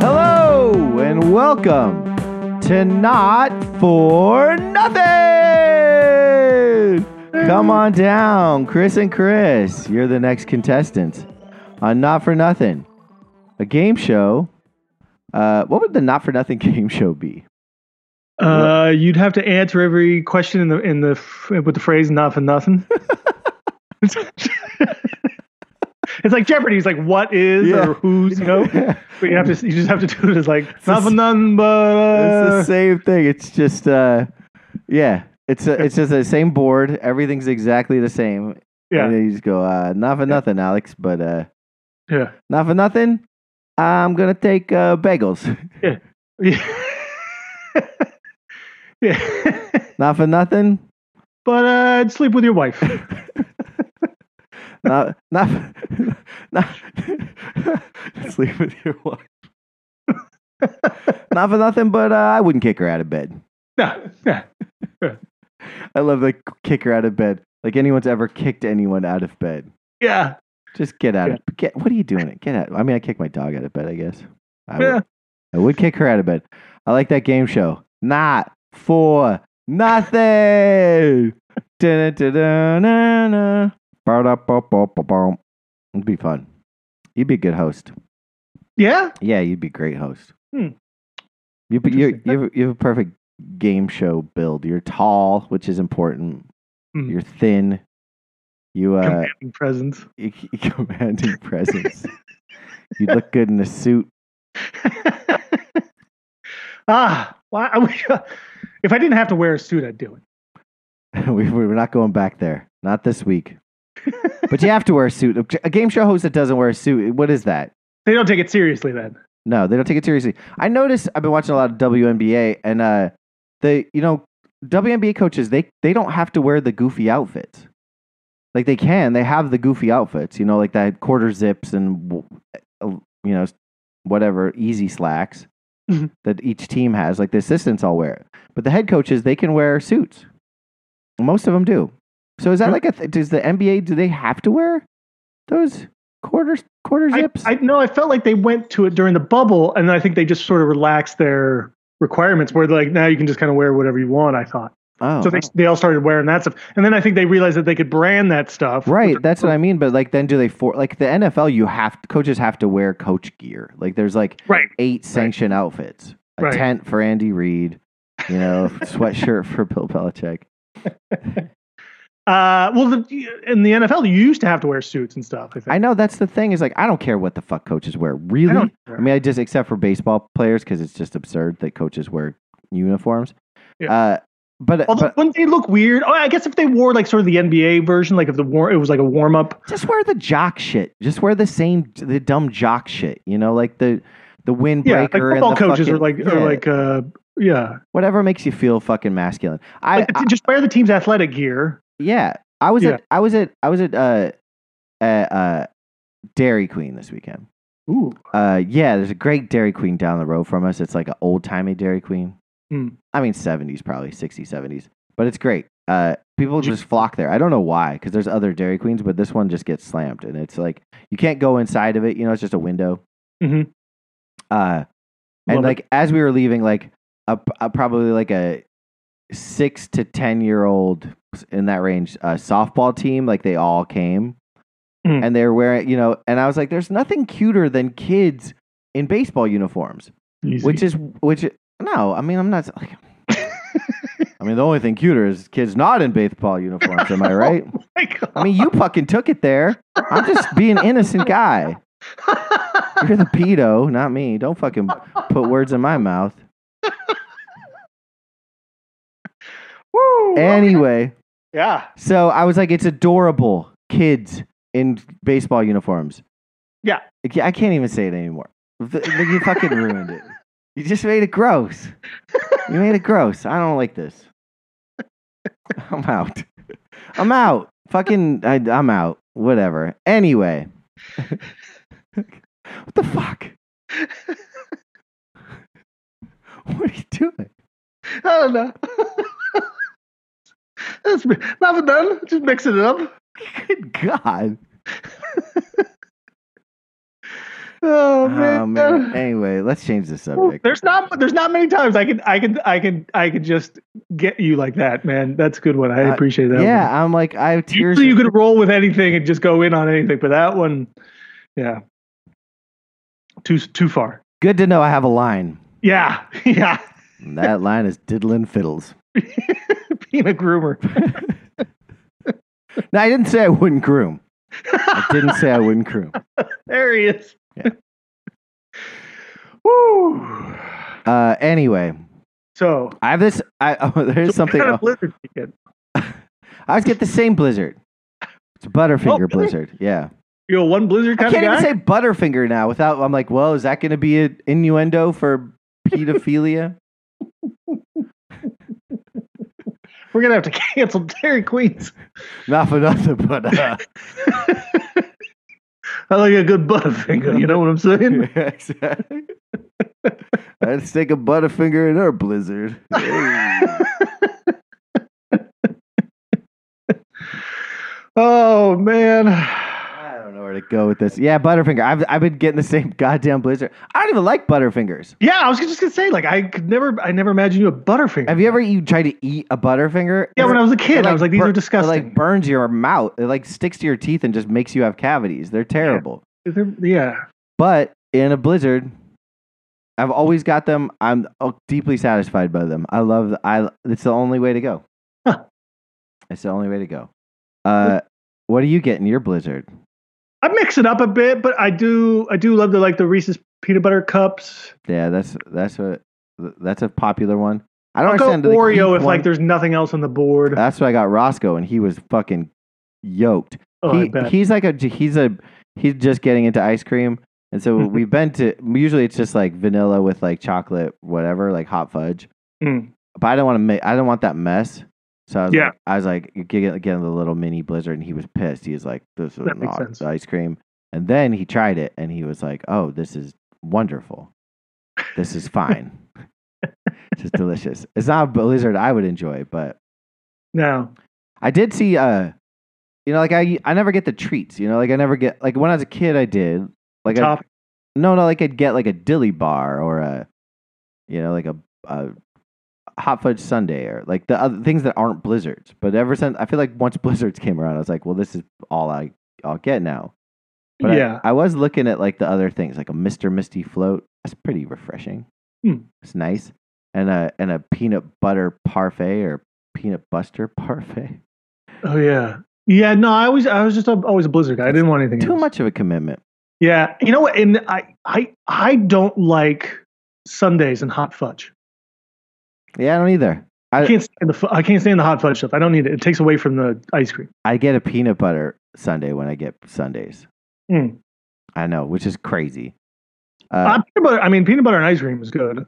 Hello and welcome to Not for Nothing. Come on down, Chris and Chris. You're the next contestants on Not for Nothing, a game show. Uh, what would the Not for Nothing game show be? Uh, you'd have to answer every question in the in the with the phrase "not for nothing." it's like Jeopardy. It's like what is Yeah. or who's, you know. But you have to you just have to do it as like the not for nothing, but it's uh, the same thing. It's just, uh, yeah, it's a, it's just the same board. Everything's exactly the same. yeah, And then you just go, uh, not for nothing, Alex, but uh, yeah, not for nothing. I'm gonna take uh, bagels. yeah, yeah. Not for nothing. but uh, I'd sleep with your wife. not not not sleep with your wife. not for nothing, but uh, I wouldn't kick her out of bed. No, yeah, I love the kick her out of bed. Like anyone's ever kicked anyone out of bed. yeah, Just get out Yeah. of get. What are you doing? Get out. I mean, I kick my dog out of bed. I guess. I would. I would kick her out of bed. I like that game show. Not for nothing. It'd be fun. You'd be a good host. Yeah, Yeah, you'd be a great host. Hmm. You, you, you, you have a perfect game show build. You're tall, which is important. Hmm. You're thin. You uh, commanding presence. you, you commanding presence. you look good in a suit. ah, well, I wish, if I didn't have to wear a suit, I'd do it. we, we're not going back there. Not this week. but you have to wear a suit. A game show host that doesn't wear a suit, what is that? They don't take it seriously then. No, they don't take it seriously. I noticed I've been watching a lot of WNBA and uh the you know WNBA coaches they they don't have to wear the goofy outfits. Like they can, they have the goofy outfits, you know, like that quarter zips and uh, you know whatever easy slacks. Mm-hmm. that each team has. Like the assistants all wear it, but the head coaches they can wear suits. Most of them do. So is that like a th- does the NBA do they have to wear those quarter quarter I, zips? I no, I felt like they went to it during the bubble, and I think they just sort of relaxed their requirements, where like now you can just kind of wear whatever you want. I thought oh, so. They they all started wearing that stuff, and then I think they realized that they could brand that stuff. Right, that's what I mean. But like, then do they for like the NFL? You have coaches have to wear coach gear. Like, there's like Right. eight sanctioned outfits: a Right. tent for Andy Reid, you know, sweatshirt for Bill Belichick. Uh, well, the, in the NFL, you used to have to wear suits and stuff. I think. I know that's the thing. Is like, I don't care what the fuck coaches wear. Really? I I, mean, I just except for baseball players because it's just absurd that coaches wear uniforms. Yeah. Uh, but Although, but wouldn't they look weird? Oh, I guess if they wore like sort of the NBA version, like if the war, it was like a warm up. just wear the jock shit. Just wear the same the dumb jock shit. You know, like the the windbreaker Yeah, like and football the coaches fucking, are like yeah, are like uh yeah. whatever makes you feel fucking masculine. I, Like, just wear the team's athletic gear. Yeah, I was Yeah. at I was at I was at uh, at, uh Dairy Queen this weekend. Ooh, Uh, yeah, there's a great Dairy Queen down the road from us. It's like an old timey Dairy Queen. Hmm. I mean, seventies probably 60s, 70s, but it's great. Uh, people just flock there. I don't know why, because there's other Dairy Queens, but this one just gets slammed, and it's like you can't go inside of it. You know, it's just a window. Mhm. Uh, and Love it. like as we were leaving, like a, a probably like a six to ten year old in that range uh, softball team, like they all came, Mm. and they're wearing, you know, and I was like, there's nothing cuter than kids in baseball uniforms, Easy. which is which. No, I mean I'm not. Like, I mean the only thing cuter is kids not in baseball uniforms. Am I oh right? Oh my God. I mean you fucking took it there. I'm just being an innocent guy. You're the pedo, not me. Don't fucking put words in my mouth. Woo, okay. Anyway, yeah, so I was like, it's adorable. Kids in baseball uniforms. Yeah. I can't even say it anymore. You fucking ruined it. You just made it gross. You made it gross. I don't like this. I'm out. I'm out. Fucking, I, I'm out. Whatever. Anyway. what the fuck? what are you doing? I don't know. That's me. Nothing done. Just mixing it up. Good God. Oh man. Oh man. Anyway, let's change the subject. There's not there's not many times I can I can I can I can just get you like that, man. That's a good one. I Uh, appreciate that. yeah, one. I'm like I have tears. Usually you could roll with anything and just go in on anything, but that one, yeah, too too far. Good to know I have a line. Yeah, yeah. And that line is diddling fiddles. Being a groomer. No, I didn't say I wouldn't groom. I didn't say I wouldn't groom. There he is. Yeah. Woo. Uh, anyway, So I have this. I oh, there's so what something. kind of blizzard? I always get the same blizzard. It's a Butterfinger Oh, really? blizzard. Yeah. You're one blizzard I can't of even guy. say Butterfinger now without. I'm like, well, is that going to be an innuendo for pedophilia? We're gonna have to cancel Dairy Queens. Not for nothing, but uh, I like a good butterfinger. You know what I'm saying? exactly. I'd stick a Butterfinger in her blizzard. Oh man. Know where to go with this. Yeah, Butterfinger. I've I've been getting the same goddamn blizzard. I don't even like Butterfingers. Yeah, I was just gonna say, like, I could never, I never imagined you a butterfinger. Have you ever you tried to eat a Butterfinger? Yeah, when I was a kid, It, I was like, these bur- are It disgusting. like burns your mouth. It like sticks to your teeth and just makes you have cavities. They're terrible. They're- yeah. But in a blizzard, I've always got them. I'm oh, deeply satisfied by them. I love. The, I. It's the only way to go. Huh. It's the only way to go. Uh, what do you get in your blizzard? I mix it up a bit, but I do, I do love the like the Reese's peanut butter cups. Yeah, that's that's a that's a popular one. I don't I'll go understand the Oreo if one. like there's nothing else on the board. That's why I got Roscoe, and he was fucking yoked. oh, he, he's like a he's a he's just getting into ice cream, and so we've been to usually it's just like vanilla with like chocolate, whatever, like hot fudge. Mm. But I don't want to make I don't want that mess. So I was Yeah. like, I was like getting getting the little mini blizzard, and he was pissed. He was like, "This is not ice cream." And then he tried it, and he was like, "Oh, this is wonderful. This is fine. it's just delicious. It's not a blizzard I would enjoy, but no. I did see uh you know like I I never get the treats, you know, like I never get like when I was a kid I did. Like I, no no like I'd get like a dilly bar or a you know like a, a hot fudge sundae or like the other things that aren't blizzards. But ever since I feel like once blizzards came around I was like, well this is all I I'll get now. But yeah. I, was looking at like the other things like a Mr. Misty float. That's pretty refreshing. Hmm. It's nice. And a and a peanut butter parfait or peanut buster parfait. oh yeah. Yeah. No, I always, I was just a, always a blizzard guy. I didn't want anything Too else. much of a commitment. Yeah. You know what? And I, I, I don't like sundaes and hot fudge. Yeah, I don't either. I I can't stand the, I can't stand the hot fudge stuff. I don't need it. It takes away from the ice cream. I get a peanut butter sundae when I get sundaes. Mm. I know, which is crazy. Uh, Uh, peanut butter. I mean, peanut butter and ice cream is good.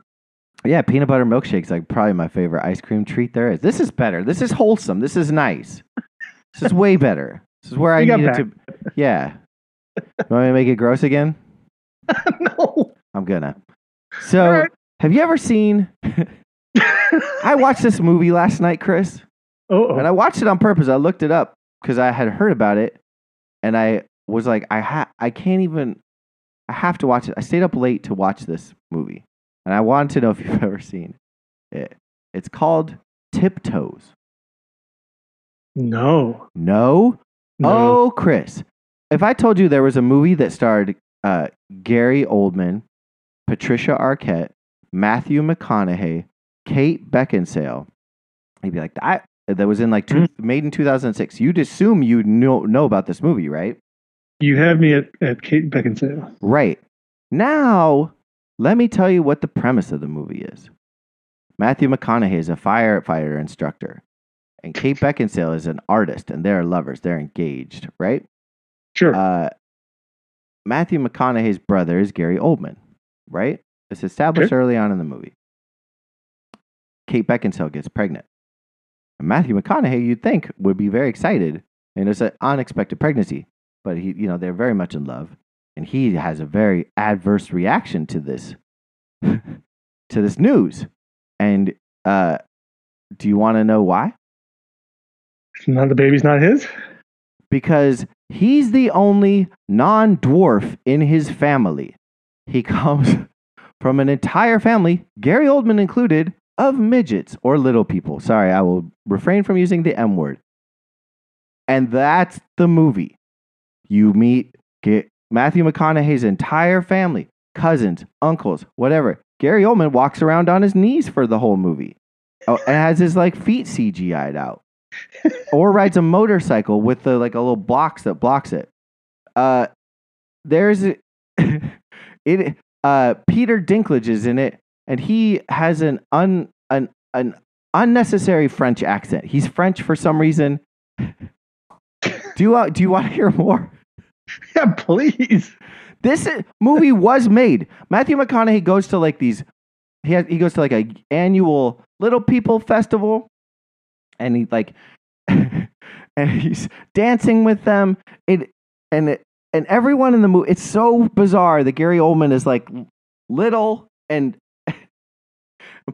yeah, peanut butter milkshake's like probably my favorite ice cream treat there is. This is better. This is wholesome. This is nice. This is way better. This is where I You got needed back. to. Yeah. You want me to make it gross again? no. I'm gonna. So, Alright. have you ever seen? I watched this movie last night, Chris. oh, And I watched it on purpose. I looked it up because I had heard about it, and I was like, I ha- I can't even. I have to watch it. I stayed up late to watch this movie, and I wanted to know if you've ever seen it. It's called Tiptoes. no. No, No. oh, Chris, if I told you there was a movie that starred uh, Gary Oldman, Patricia Arquette, Matthew McConaughey, Kate Beckinsale, He'd be like, that that was in like two, made in 2006. You'd assume you'd know know about this movie, right? You have me at, at Kate Beckinsale. Right. Now, let me tell you what the premise of the movie is. Matthew McConaughey is a firefighter instructor, and Kate Beckinsale is an artist, and they're lovers. They're engaged, right? Sure. Uh, Matthew McConaughey's brother is Gary Oldman, right? It's established early on in the movie. Kate Beckinsale gets pregnant. And Matthew McConaughey, you'd think, would be very excited. And it's an unexpected pregnancy. But he, you know, they're very much in love. And he has a very adverse reaction to this to this news. And Uh, do you want to know why? Of the baby's not his. Because he's the only non dwarf in his family. He comes from an entire family, Gary Oldman included, of midgets or little people. Sorry, I will refrain from using the M word. And that's the movie. You meet get Matthew McConaughey's entire family, cousins, uncles, whatever. Gary Oldman walks around on his knees for the whole movie. Oh, and has his like feet CGI'd out. or rides a motorcycle with the like a little box that blocks it. Uh there's it uh Peter Dinklage is in it and he has an un an an unnecessary French accent. He's French for some reason. do you uh, do you want to hear more? Yeah, please. This movie was made. Matthew McConaughey goes to like these. He has, he goes to like a annual Little People festival, and he like, and he's dancing with them. It and it, and everyone in the movie. It's so bizarre that Gary Oldman is like little and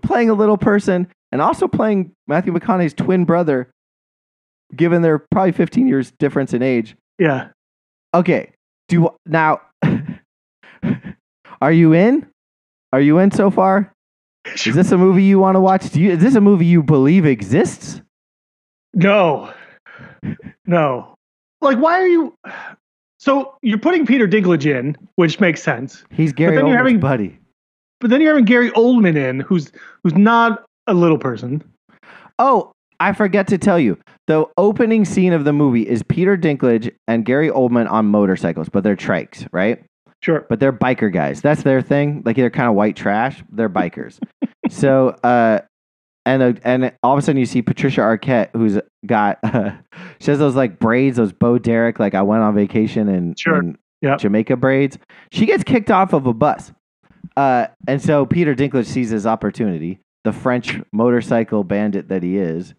playing a little person, and also playing Matthew McConaughey's twin brother. Given their probably 15 years difference in age, Yeah. Okay. Do now Are you in? Are you in so far? Is this a movie you want to watch? Do you is this a movie you believe exists? No. No. Like, why are you? So you're putting Peter Dinklage in, which makes sense, He's Gary Oldman's having- buddy. But then you're having Gary Oldman in, who's who's not a little person. Oh, I forget to tell you. The opening scene of the movie is Peter Dinklage and Gary Oldman on motorcycles, but they're trikes, right? Sure. but they're biker guys. That's their thing. Like they're kind of white trash. They're bikers. so, uh, and uh, and all of a sudden you see Patricia Arquette, who's got uh, she has those like braids, those Bo Derek, like I went on vacation in, Sure. Yep. Jamaica braids. She gets kicked off of a bus, uh, and so Peter Dinklage sees his opportunity, the French motorcycle bandit that he is,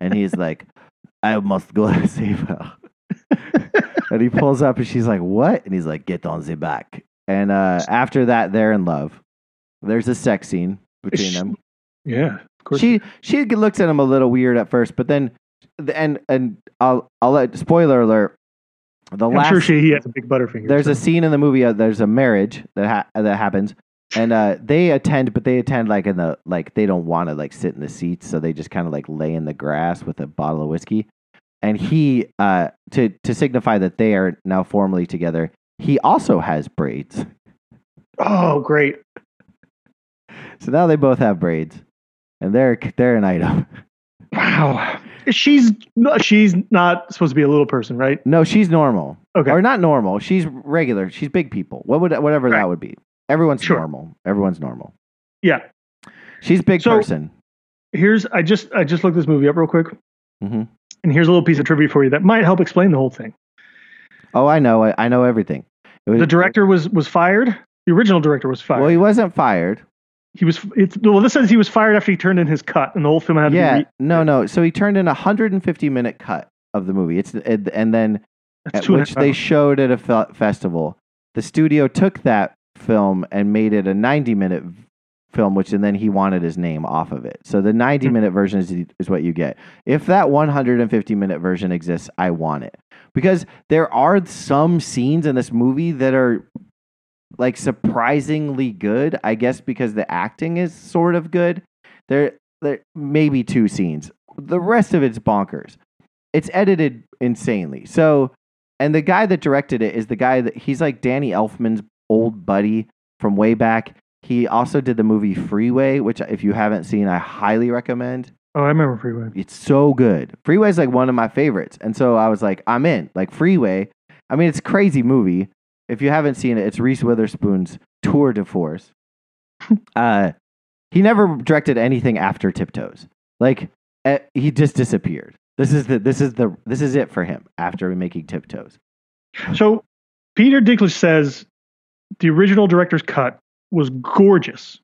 and he's like, "I must go save her." and he pulls up and she's like, What? And he's like, Get on the back. And uh, after that, they're in love. There's a sex scene between Sh- them. Yeah. Of course. She she looks at him a little weird at first, but then and and I'll I'll let spoiler alert. The I'm last sure she he has a big butterfinger. there's so- a scene in the movie. Uh, there's a marriage that ha- that happens, and uh, they attend, but they attend like in the like they don't want to like sit in the seats, so they just kind of like lay in the grass with a bottle of whiskey. And he, uh, to to signify that they are now formally together, he also has braids. Oh, great. So now they both have braids, and they're they're an item. Wow. She's she's not supposed to be a little person, right? No, she's normal, Okay. or not normal. She's regular. She's big people. What would whatever Right. that would be? Everyone's Sure. normal. Everyone's normal. Yeah. She's big So- person. Here's I just I just looked this movie up real quick, hmm and here's a little piece of trivia for you that might help explain the whole thing. Oh, I know. I, I know everything. Was- The director was was fired. The original director was fired. Well, he wasn't fired. he was. It's, well, this says he was fired after he turned in his cut, and the whole film had to Yeah. Re- no, no. So he turned in a 150 minute cut of the movie. It's it, and then at two and a which they showed at a fe- festival. The studio took that film and made it a 90 minute film, which and then he wanted his name off of it. So the 90 Hmm. minute version is is what you get. If that 150 minute version exists, I want it because there are some scenes in this movie that are like surprisingly good. I guess because the acting is sort of good. There, there maybe two scenes. The rest of it's bonkers. It's edited insanely. So, and the guy that directed it is the guy that he's like Danny Elfman's old buddy from way back. He also did the movie Freeway, which if you haven't seen, I highly recommend. Oh, I remember Freeway. It's so good. Freeway is like one of my favorites. And so I was like, I'm in. Like Freeway. I mean, it's a crazy movie. If you haven't seen it, it's Reese Witherspoon's tour de force. uh, he never directed anything after Tiptoes. Like eh, he just disappeared. This is the this is the this is it for him after making Tiptoes. So Peter Dinklage says the original director's cut was gorgeous,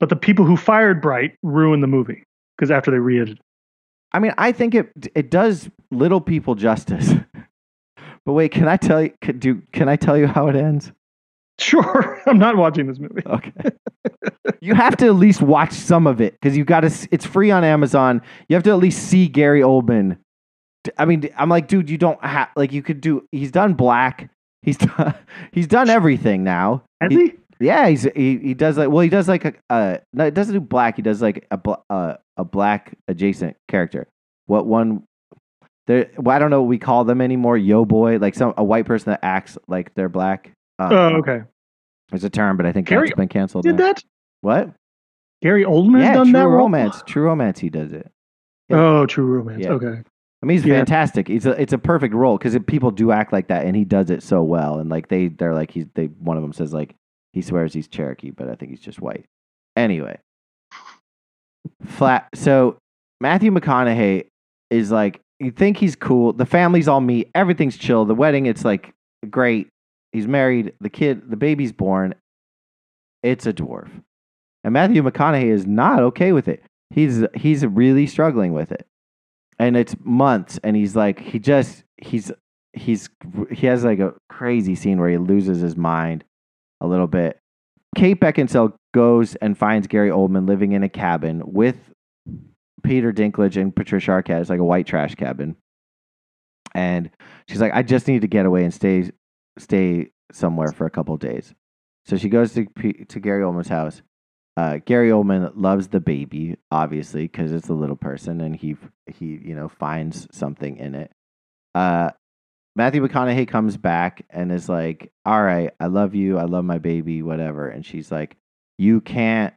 but the people who fired Bright ruined the movie because after they re-edited. I mean, I think it it does little people justice. but wait, can I tell you? Can, do can I tell you how it ends? Sure, I'm not watching this movie. Okay. you have to at least watch some of it because you got to. It's free on Amazon. You have to at least see Gary Oldman. I mean, I'm like, dude, you don't have like you could do. He's done Black. He's done. He's done everything now. Has He- he? Yeah, he's he, he does like well he does like a uh no it doesn't do black he does like a bl- uh, a black adjacent character. What one? There well, I don't know what we call them anymore. Yo boy, like some a white person that acts like they're black. Uh, Oh, okay. There's a term, but I think Gary that's been canceled. Did now. that? What? Gary Oldman yeah, done True that role? Romance. True Romance. He does it. Yeah. Oh, True Romance. Yeah. Okay. I mean, he's Yeah. fantastic. It's a it's a perfect role because people do act like that, and he does it so well. And like they they're like he's they one of them says like he swears he's Cherokee, but I think he's just white. Anyway, flat. So Matthew McConaughey is like you think he's cool. The family's all meet. Everything's chill. The wedding, it's like great. He's married. The kid, the baby's born. It's a dwarf, and Matthew McConaughey is not okay with it. He's he's really struggling with it and it's months and he's like he just he's he's he has like a crazy scene where he loses his mind a little bit. Kate beckinsale goes and finds gary oldman living in a cabin with peter dinklage and patricia arquette. It's like a white trash cabin. And she's like i just need to get away and stay stay somewhere for a couple days. So she goes to to gary oldman's house uh, Gary Oldman loves the baby, obviously, because it's a little person, and he he you know finds something in it. Uh, Matthew McConaughey comes back and is like, "All right, I love you, I love my baby, whatever." And she's like, "You can't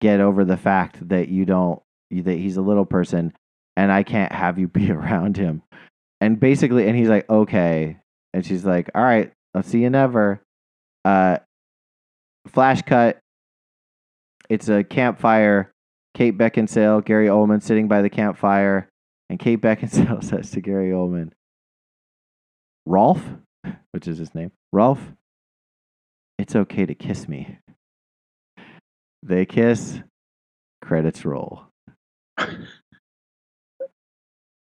get over the fact that you don't that he's a little person, and I can't have you be around him." And basically, and he's like, "Okay," and she's like, "All right, I'll see you never." Uh, flash cut it's a campfire. Kate Beckinsale, Gary Oldman sitting by the campfire, and Kate Beckinsale says to Gary Oldman, "Rolf, which is his name, Rolf, it's okay to kiss me." They kiss. Credits roll.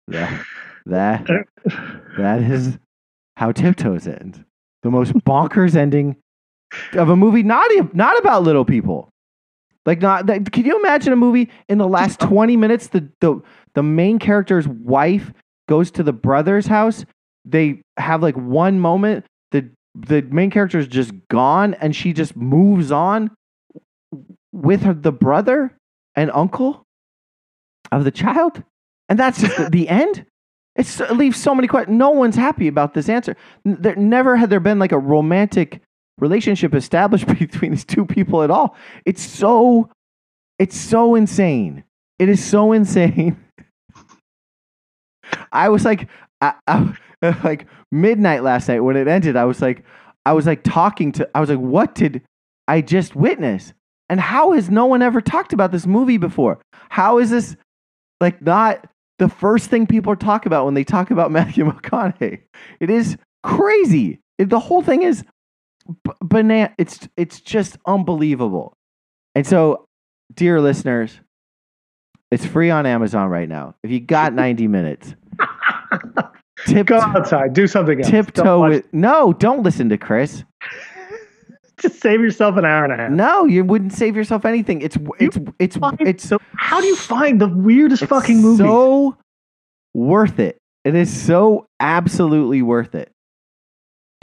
that that that is how Tiptoes ends. The most bonkers ending of a movie, not not about little people. Like not that, can you imagine a movie in the last 20 minutes the, the the main character's wife goes to the brother's house. They have like one moment the the main character is just gone and she just moves on with her, the brother and uncle of the child. And that's just the, the end. It's, it leaves so many questions. No one's happy about this answer. There never had there been like a romantic relationship established between these two people at all. It's so it's so insane. It is so insane. I was like I, I, like midnight last night when it ended. I was like I was like talking to I was like what did I just witness? And how has no one ever talked about this movie before? How is this like not the first thing people talk about when they talk about Matthew McConaughey? It is crazy. It, the whole thing is b- banana. It's it's just unbelievable. And so, dear listeners, it's free on Amazon right now. If you got 90 minutes, tip, Go outside. Do something else. Tiptoe with no. Don't listen to Chris. Just save yourself an hour and a half. No, you wouldn't save yourself anything. It's it's it's Find- it's so how do you find the weirdest fucking movie? So worth it. It is so absolutely worth it.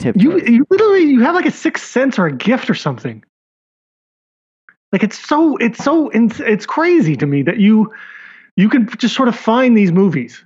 Tip. you you literally you have like a sixth sense or a gift or something. Like it's so it's so it's, it's crazy to me that you you can just sort of find these movies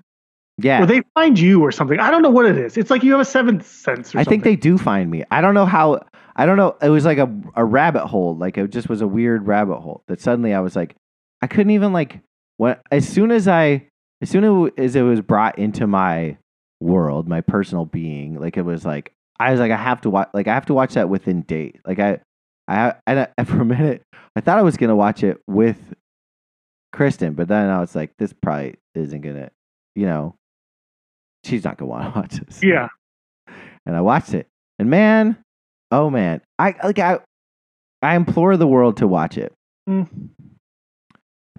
yeah. or they find you or something. I don't know what it is. It's like you have a seventh sense. Or I think they do find me. I don't know how. I don't know. It was like a a rabbit hole. Like it just was a weird rabbit hole that suddenly I was like, I couldn't even like when as soon as I as soon as it was brought into my world, my personal being, like it was like I was like I have to watch like I have to watch that within date. Like I I and I, for a minute I thought I was gonna watch it with Kristen, but then I was like, this probably isn't gonna, you know, she's not gonna want to watch this Yeah. and I watched it. And man, oh man, I like I I implore the world to watch it Mm.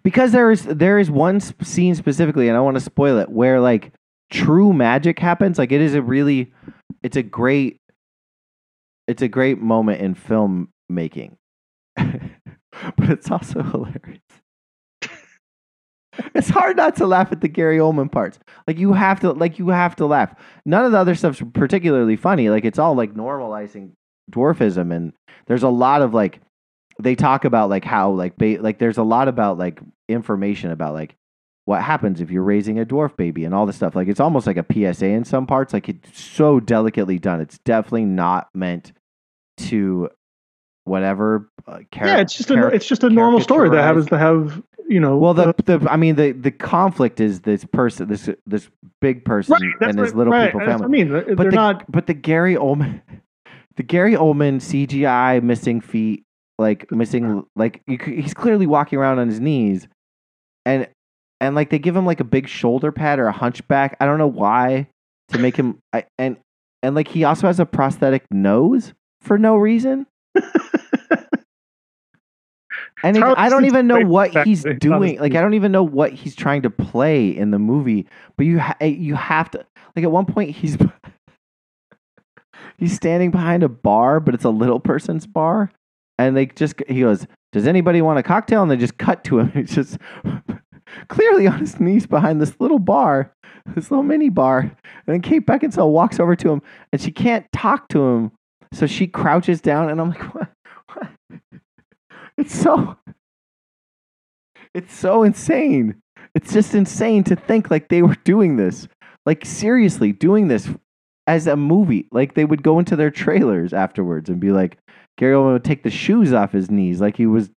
because there is there is one scene specifically, and I want to spoil it, where like true magic happens. Like it is a really, it's a great it's a great moment in filmmaking. but it's also hilarious. it's hard not to laugh at the Gary Oldman parts. Like you have to, like you have to laugh. None of the other stuff's particularly funny. Like it's all like normalizing dwarfism, and there's a lot of like they talk about like how like ba- like there's a lot about like information about like what happens if you're raising a dwarf baby and all this stuff. Like it's almost like a PSA in some parts. Like it's so delicately done. It's definitely not meant to whatever. Uh, char- yeah, it's just a char- it's just a normal story that happens to have you know. Well, the, uh, the I mean the the conflict is this person, this this big person right, and his what- little right, people family. I mean. But They're the, not. but the Gary Oldman, the Gary Oldman CGI missing feet, like missing, like you, he's clearly walking around on his knees, and and like they give him like a big shoulder pad or a hunchback. I don't know why to make him, I, and and like he also has a prosthetic nose for no reason. And it, I don't even know what he's doing. Like. I don't even know what he's trying to play in the movie. But you ha- eh, you have to like at one point he's he's standing behind a bar, but it's a little person's bar, and they just he goes, "Does anybody want a cocktail?" And they just cut to him. He's just clearly on his knees behind this little bar, this little mini bar. And then Kate Beckinsale walks over to him, and she can't talk to him, so she crouches down, and I'm like, what? what? It's so, it's so insane. It's just insane to think like they were doing this, like seriously doing this as a movie. Like they would go into their trailers afterwards and be like, Gary Oldman would take the shoes off his knees, like he was,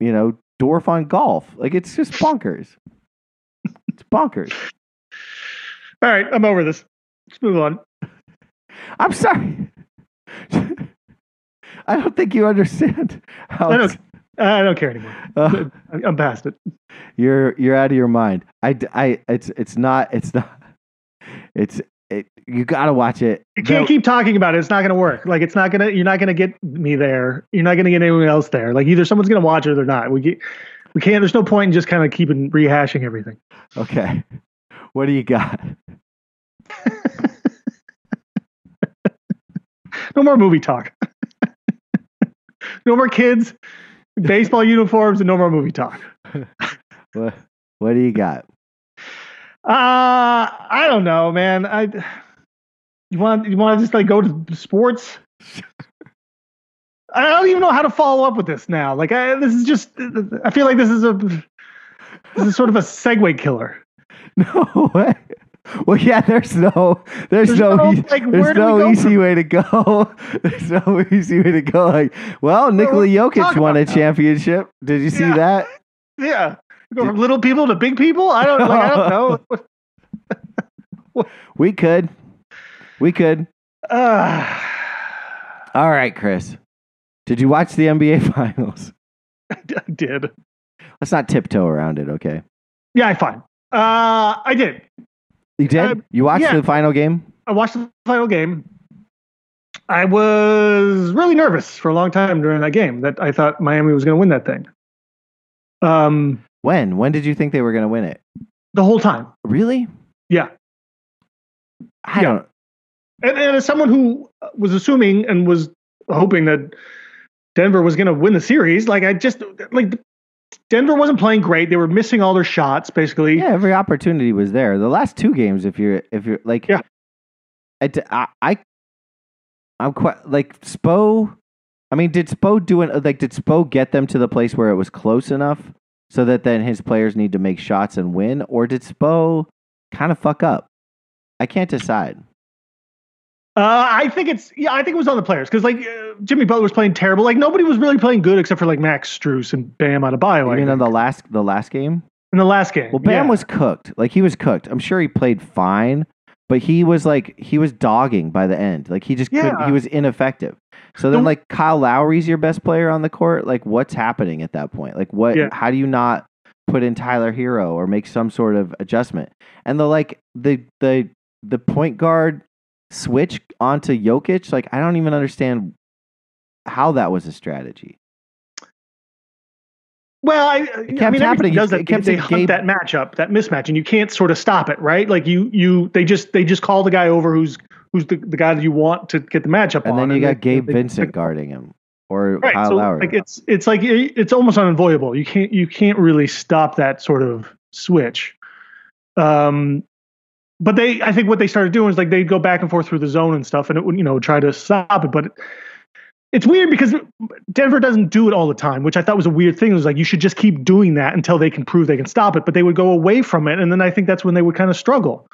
you know, Dorf on golf. Like it's just bonkers. it's bonkers. All right, I'm over this. Let's move on. I'm sorry. I don't think you understand how I don't, I don't care anymore. uh, I'm past it. you're you're out of your mind. I, I- it's it's not it's not it's it, you got to watch it. You can't keep talking about it. It's not going to work. Like it's not going to. You're not going to get me there. You're not going to get anyone else there. Like either someone's going to watch it or they're not. We get, we can't. There's no point in just kind of keeping rehashing everything. Okay. What do you got? No more movie talk. no more kids, baseball uniforms, and no more movie talk. What what do you got? Uh I don't know, man. I you want you want to just like go to sports? I don't even know how to follow up with this now. Like I, this is just I feel like this is a this is sort of a segue killer. No way. Well, yeah. There's no. There's, There's no. no, like, there's no easy from- way to go. There's no easy way to go. Like, well, Nikola Jokic won a championship. Did you see Yeah. that? Yeah. Go from little people to big people? I don't like I don't know. We could. We could. Uh, All right, Chris. Did you watch the NBA Finals? I did. Let's not tiptoe around it, okay? Yeah, I fine. Uh I did. You did? Uh, you watched yeah. the final game? I watched the final game. I was really nervous for a long time during that game that I thought Miami was going to win that thing. Um, When? When did you think they were going to win it? the whole time. Really? Yeah. I Yeah. don't. And, and as someone who was assuming and was hoping that Denver was going to win the series, like I just like Denver wasn't playing great. They were missing all their shots basically. Yeah, every opportunity was there. The last two games, if you're, if you're like, Yeah. I, I, I I'm quite like Spo. I mean, did Spo do it? Like, did Spo get them to the place where it was close enough so that then his players need to make shots and win, or did Spo kind of fuck up? I can't decide. Uh, I think it's yeah. I think it was on the players because like uh, Jimmy Butler was playing terrible. Like nobody was really playing good except for like Max Strus and Bam Adebayo. You I mean on think, the last, the last game? in the last game. Well, Bam yeah. was cooked. Like he was cooked. I'm sure he played fine, but he was like he was dogging by the end. Like he just couldn't. He was ineffective. So then, like Kyle Lowry's your best player on the court. Like what's happening at that point? Like what? Yeah. How do you not put in Tyler Herro or make some sort of adjustment? And the like the the the point guard switch onto Jokic. Like I don't even understand how that was a strategy. Well, I, I kept mean, happening. does It that. kept they hunt that matchup, that mismatch, and you can't sort of stop it, right? Like you, you, they just, they just call the guy over who's who's the, the guy that you want to get the matchup And on. then you got Gabe they- Vincent guarding him or Right, Kyle so Lowry. like it's it's like it's almost unavoidable. You can't you can't really stop that sort of switch. Um, but they, I think what they started doing is like they'd go back and forth through the zone and stuff, and it would you know try to stop it. But it's weird because Denver doesn't do it all the time, which I thought was a weird thing. It was like you should just keep doing that until they can prove they can stop it. But they would go away from it, and then I think that's when they would kind of struggle.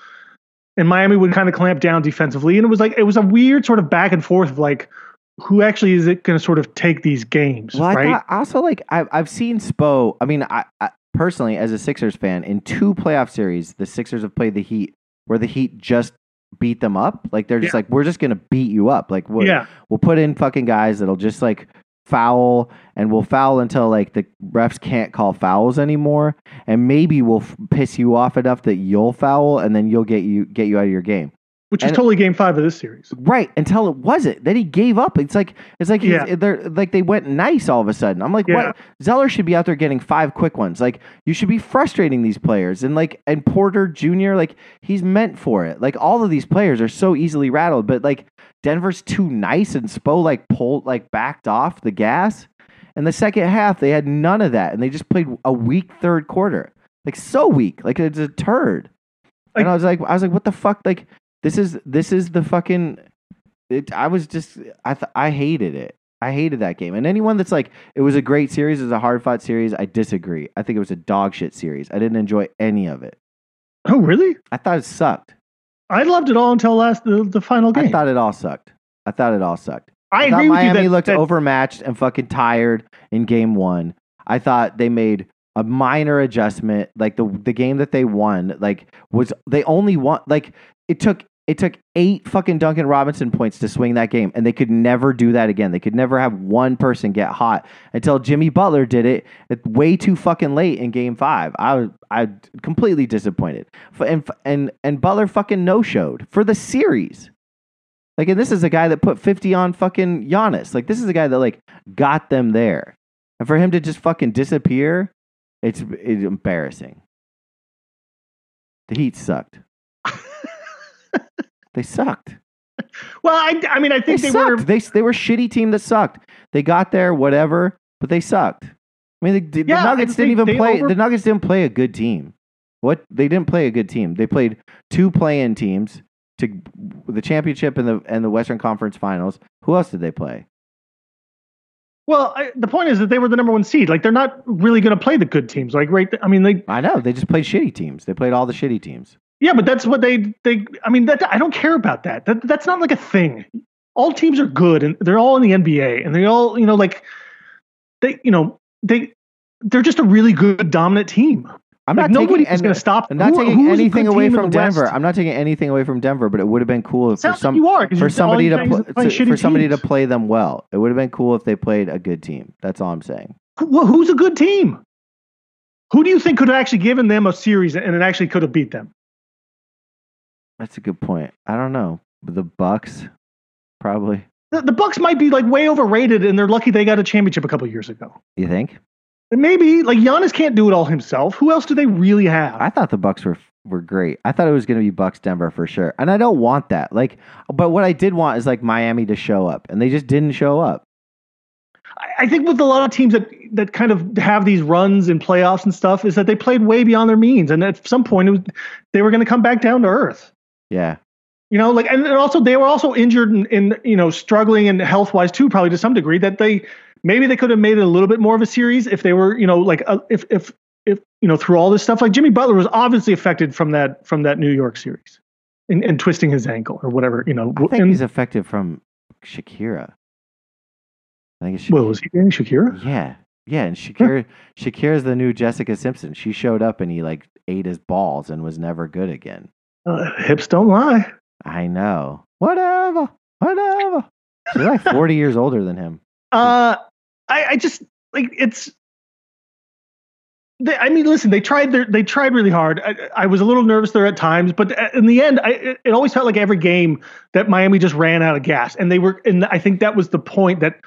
And Miami would kind of clamp down defensively, and it was like it was a weird sort of back and forth of like who actually is it going to sort of take these games, Well, I right? thought also like I've I've seen Spo. I mean, I, I personally as a Sixers fan in two playoff series, the Sixers have played the Heat where the Heat just beat them up. Like they're just like we're just gonna beat you up. Like we'll, yeah, we'll put in fucking guys that'll just like foul and we'll foul until like the refs can't call fouls anymore and maybe we'll f- piss you off enough that you'll foul and then you'll get you get you out of your game which is totally game five of this series. Right until it wasn't. Then he gave up. It's like it's like Yeah. they're like they went nice all of a sudden. I'm like, Yeah. what? Zeller should be out there getting five quick ones. Like you should be frustrating these players and like and Porter Jr. Like he's meant for it. Like all of these players are so easily rattled, but like Denver's too nice and Spo like pulled like backed off the gas. In the second half, they had none of that and they just played a weak third quarter. Like so weak. Like it's a turd. and I was like, I was like, what the fuck? Like this is this is the fucking. It, I was just I th- I hated it. I hated that game. And anyone that's like, it was a great series, it was a hard fought series. I disagree. I think it was a dog shit series. I didn't enjoy any of it. Oh, really? I thought it sucked. I loved it all until last the, the final game. I thought it all sucked. I thought it all sucked. I I thought agree with Miami that, looked that- overmatched and fucking tired in game one. I thought they made a minor adjustment. Like the the game that they won, like was they only won like it took it took eight fucking Duncan Robinson points to swing that game, and they could never do that again. They could never have one person get hot until Jimmy Butler did it way too fucking late in game five. I was I completely disappointed. And and and Butler fucking no showed for the series. Like, and this is a guy that put 50 on fucking Giannis. Like, this is a guy that, like, got them there. And for him to just fucking disappear, it's, it's embarrassing. The Heat sucked. They sucked. well, I, I mean, I think they, sucked. were. They, they were a shitty team that sucked. They got there, whatever, but they sucked. I mean, the, the Yeah, Nuggets didn't even play. over- The Nuggets didn't play a good team. What they didn't play a good team. They played two play-in teams to the championship and the and the Western Conference Finals. Who else did they play? Well, I, the point is that they were the number one seed. Like they're not really going to play the good teams. Like right. I mean, they. I know they just played shitty teams. They played all the shitty teams. Yeah, but that's what they. They. I mean, that I don't care about that. That that's not like a thing. All teams are good, and they're all in the NBA, and they all you know like they you know they they're just a really good dominant team. I'm Like not nobody taking is going to stop. I'm not who- taking anything away from the West? Denver. I'm not taking anything away from Denver, but it would have been cool if for some like you are for somebody to, pl- to- for somebody to play them well. It would have been cool if they played a good team. That's all I'm saying. Who- who's a good team? Who do you think could have actually given them a series and it actually could have beat them? That's a good point. I don't know. The Bucks, probably. The, the Bucks might be like way overrated, and they're lucky they got a championship a couple years ago. You think? And maybe like Giannis can't do it all himself. Who else do they really have? I thought the Bucks were were great. I thought it was going to be Bucks Denver for sure. And I don't want that. Like, but what I did want is like Miami to show up, and they just didn't show up. I- I think with a lot of teams that that kind of have these runs in playoffs and stuff is that they played way beyond their means, and at some point it was, they were going to come back down to earth. Yeah. You know, like and and also they were also injured and, and you know struggling and health wise too, probably to some degree. That they maybe they could have made it a little bit more of a series if they were you know like uh, if if if you know through all this stuff. Like Jimmy Butler was obviously affected from that from that New York series and, and twisting his ankle or whatever. You know, I think and, he's affected from Shakira. I think it's what was he Shakira? Yeah. Yeah, and Shakira Shakira's the new Jessica Simpson. She showed up and he like ate his balls and was never good again. Uh, hips don't lie. I know. Whatever. Whatever. She's like 40 years older than him. Uh, I, I just like it's. They, I mean, listen. They tried. Their, they tried really hard. I, I was a little nervous there at times, but in the end, I, it, it always felt like every game that Miami just ran out of gas, and they were. And I think that was the point that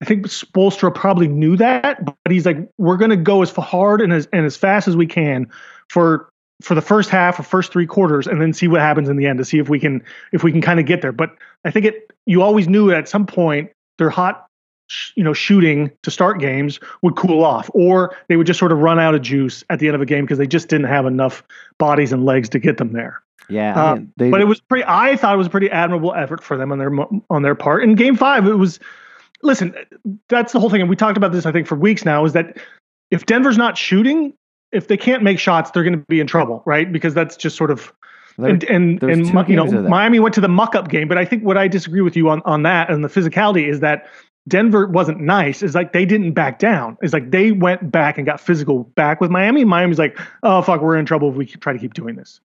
I think Spoelstra probably knew that, but he's like, we're going to go as hard and as and as fast as we can for for the first half or first three quarters and then see what happens in the end to see if we can if we can kind of get there. But I think it you always knew at some point their hot you know shooting to start games would cool off or they would just sort of run out of juice at the end of a game because they just didn't have enough bodies and legs to get them there. Yeah, Uh, I mean, they, But it was pretty. I thought it was a pretty admirable effort for them on their on their part. In Game Five, it was. Listen, that's the whole thing, and we talked about this. I think for weeks now is that if Denver's not shooting, if they can't make shots, they're going to be in trouble, right? Because that's just sort of there- and and, and you know games of that. Miami went to the muck up game, but I think what I disagree with you on on that and the physicality is that Denver wasn't nice. It's like they didn't back down. It's like they went back and got physical back with Miami. Miami's like, oh fuck, we're in trouble if we try to keep doing this.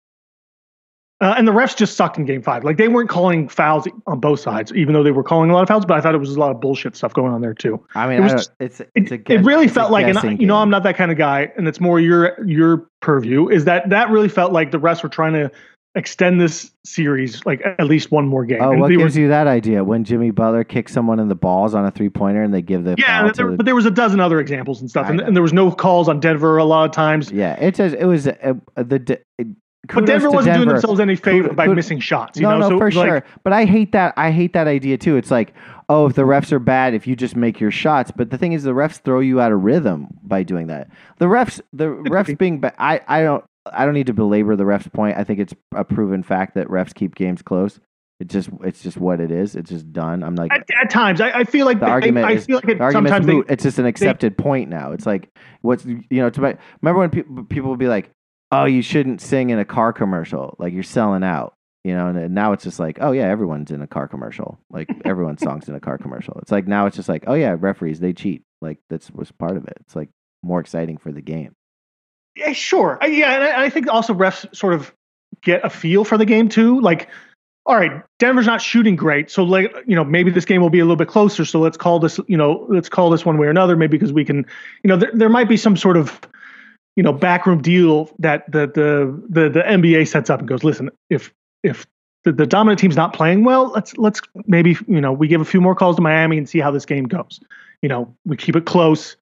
Uh, and the refs just sucked in Game Five. Like they weren't calling fouls on both sides, even though they were calling a lot of fouls. But I thought it was a lot of bullshit stuff going on there too. I mean, it was just- it's it's It, a it really felt like, and I, you know. I'm not that kind of guy, and it's more your your purview. Is that that really felt like the refs were trying to extend this series like at least one more game? Oh, And what they were- gives you that idea? When Jimmy Butler kicks someone in the balls on a three pointer and they give the yeah, foul and to there, the, but there was a dozen other examples and stuff, and, and there was no calls on Denver a lot of times. yeah, it just it was uh, the it- But kudos Denver wasn't doing themselves any favor Kud- by kud- missing shots. You no, know, no, so for like, sure. But I hate that. I hate that idea too. It's like, oh, if the refs are bad, if you just make your shots. But the thing is, the refs throw you out of rhythm by doing that. The refs, the refs being bad. I, I don't, I don't need to belabor the refs' point. I think it's a proven fact that refs keep games close. It just, it's just what it is. It's just done. I'm like, At, at times, I, I feel like The they- argument I, is- feel like it, sometimes they, it's just an accepted point now. It's like what's you know. To my, remember when people people would be like, "Oh, you shouldn't sing in a car commercial. Like you're selling out." You know, and now it's just like, "Oh yeah, everyone's in a car commercial. Like everyone's songs in a car commercial." It's like now it's just like, "Oh yeah, referees they cheat." Like that's was part of it. It's like more exciting for the game. Yeah, sure. I, yeah, and I, I think also refs sort of get a feel for the game too. Like, all right, Denver's not shooting great, so like you know maybe this game will be a little bit closer. So let's call this you know let's call this one way or another. Maybe because we can you know there, there might be some sort of you know backroom deal that the the the the NBA sets up and goes, listen, if if the, the dominant team's not playing well, let's let's maybe you know we give a few more calls to Miami and see how this game goes. You know, we keep it close.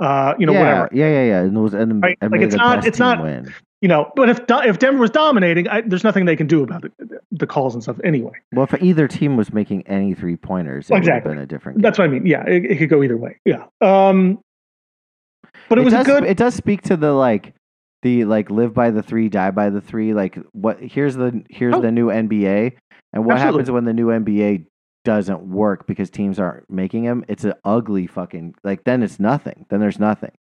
Uh, you know, yeah, whatever. Yeah, yeah, yeah. And, it was, and, Right, like, it's not- it's not- win. you know, but if if Denver was dominating, I, there's nothing they can do about it, the calls and stuff anyway. Well, if either team was making any three pointers, it would have been a different. Game. That's what I mean. Yeah, it, it could go either way. Yeah. Um, but it, was does, good. It does speak to the like the like live by the three, die by the three. Like what? Here's the here's Oh. the new NBA, and what Absolutely. happens when the new NBA doesn't work because teams aren't making them? It's an ugly fucking like. Then it's nothing. Then there's nothing.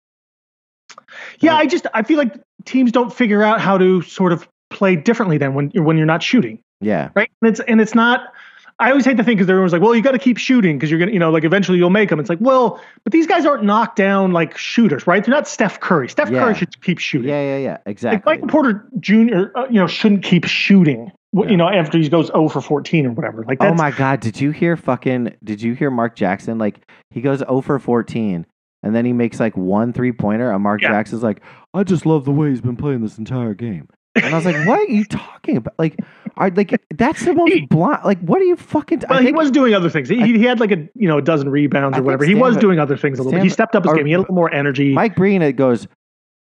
yeah, I just I feel like teams don't figure out how to sort of play differently than when you're when you're not shooting, Yeah, right? And it's and it's not. I always hate to think because everyone's like, well, you got to keep shooting because you're gonna, you know, like eventually you'll make them. It's like, well, but these guys aren't knocked down like shooters, right? They're not Steph Curry. Steph Yeah. Curry should keep shooting. yeah, yeah, yeah. Like Exactly. Michael Porter Jr., uh, you know, shouldn't keep shooting. Yeah. You know, after he goes 0 for 14 or whatever. Like Oh my god, did you hear fucking did you hear Mark Jackson? Like he goes 0 for 14 and then he makes like one three pointer and Mark Yeah. Jackson's like, I just love the way he's been playing this entire game. And I was like, What are you talking about? Like I like that's the most He- blind like what are you fucking Well, I he was doing other things. He, he had like a you know a dozen rebounds or think whatever. He was doing other things a little bit. He stepped up his or- game. He had a little more energy. Mike Breen it goes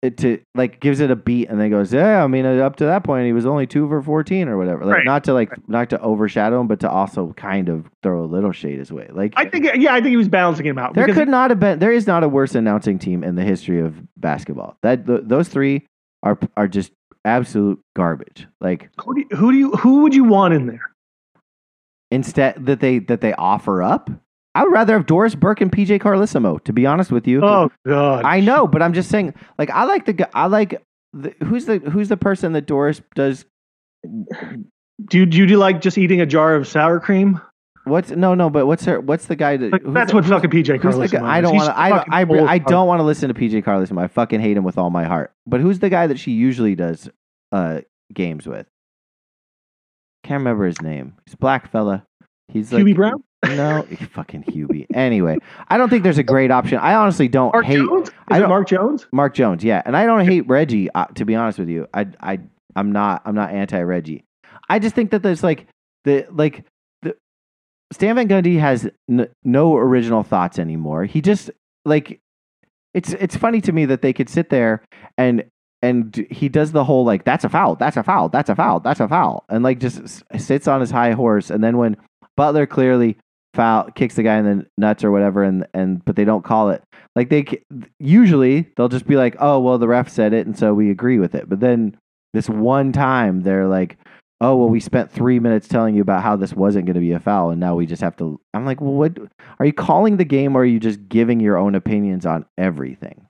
it to like gives it a beat and then goes, Yeah, I mean up to that point he was only two for fourteen or whatever. Like Right. not to like not to overshadow him, but to also kind of throw a little shade his way. Like I think yeah, I think he was balancing him out. There could not have been. There is not a worse announcing team in the history of basketball. That th- those three are are just absolute garbage. Like who do, you, who do you who would you want in there? instead that they that they offer up, I would rather have Doris Burke and PJ Carlesimo. To be honest with you, Oh God, I know, but I'm just saying. Like I like the I like the, who's the who's the person that Doris does. do you, do you like just eating a jar of sour cream? What's no no, but what's her? What's the guy that? Like, that's what fucking PJ Who's the Carlesimo guy? I don't want to. I, I, I don't want to listen to PJ Carlesimo. I fucking hate him with all my heart. But who's the guy that she usually does uh, games with? Can't remember his name. He's a black fella. He's like Hubie Brown, No, fucking Hubie. Anyway, I don't think there's a great option. I honestly don't Mark hate Jones. Is I it don't- Mark Jones? Mark Jones. Yeah, and I don't hate Reggie. Uh, to be honest with you, I I I'm not I'm not anti Reggie. I just think that there's like the like Stan Van Gundy has n- no original thoughts anymore. He just like it's it's funny to me that they could sit there and and he does the whole like that's a foul, that's a foul, that's a foul, that's a foul, and like just s- sits on his high horse. And then when Butler clearly foul kicks the guy in the nuts or whatever, and and but they don't call it. Like they usually they'll just be like, oh well, the ref said it, and so we agree with it. But then this one time they're like, oh well, we spent three minutes telling you about how this wasn't going to be a foul, and now we just have to. I'm like, well, what are you calling the game, or are you just giving your own opinions on everything?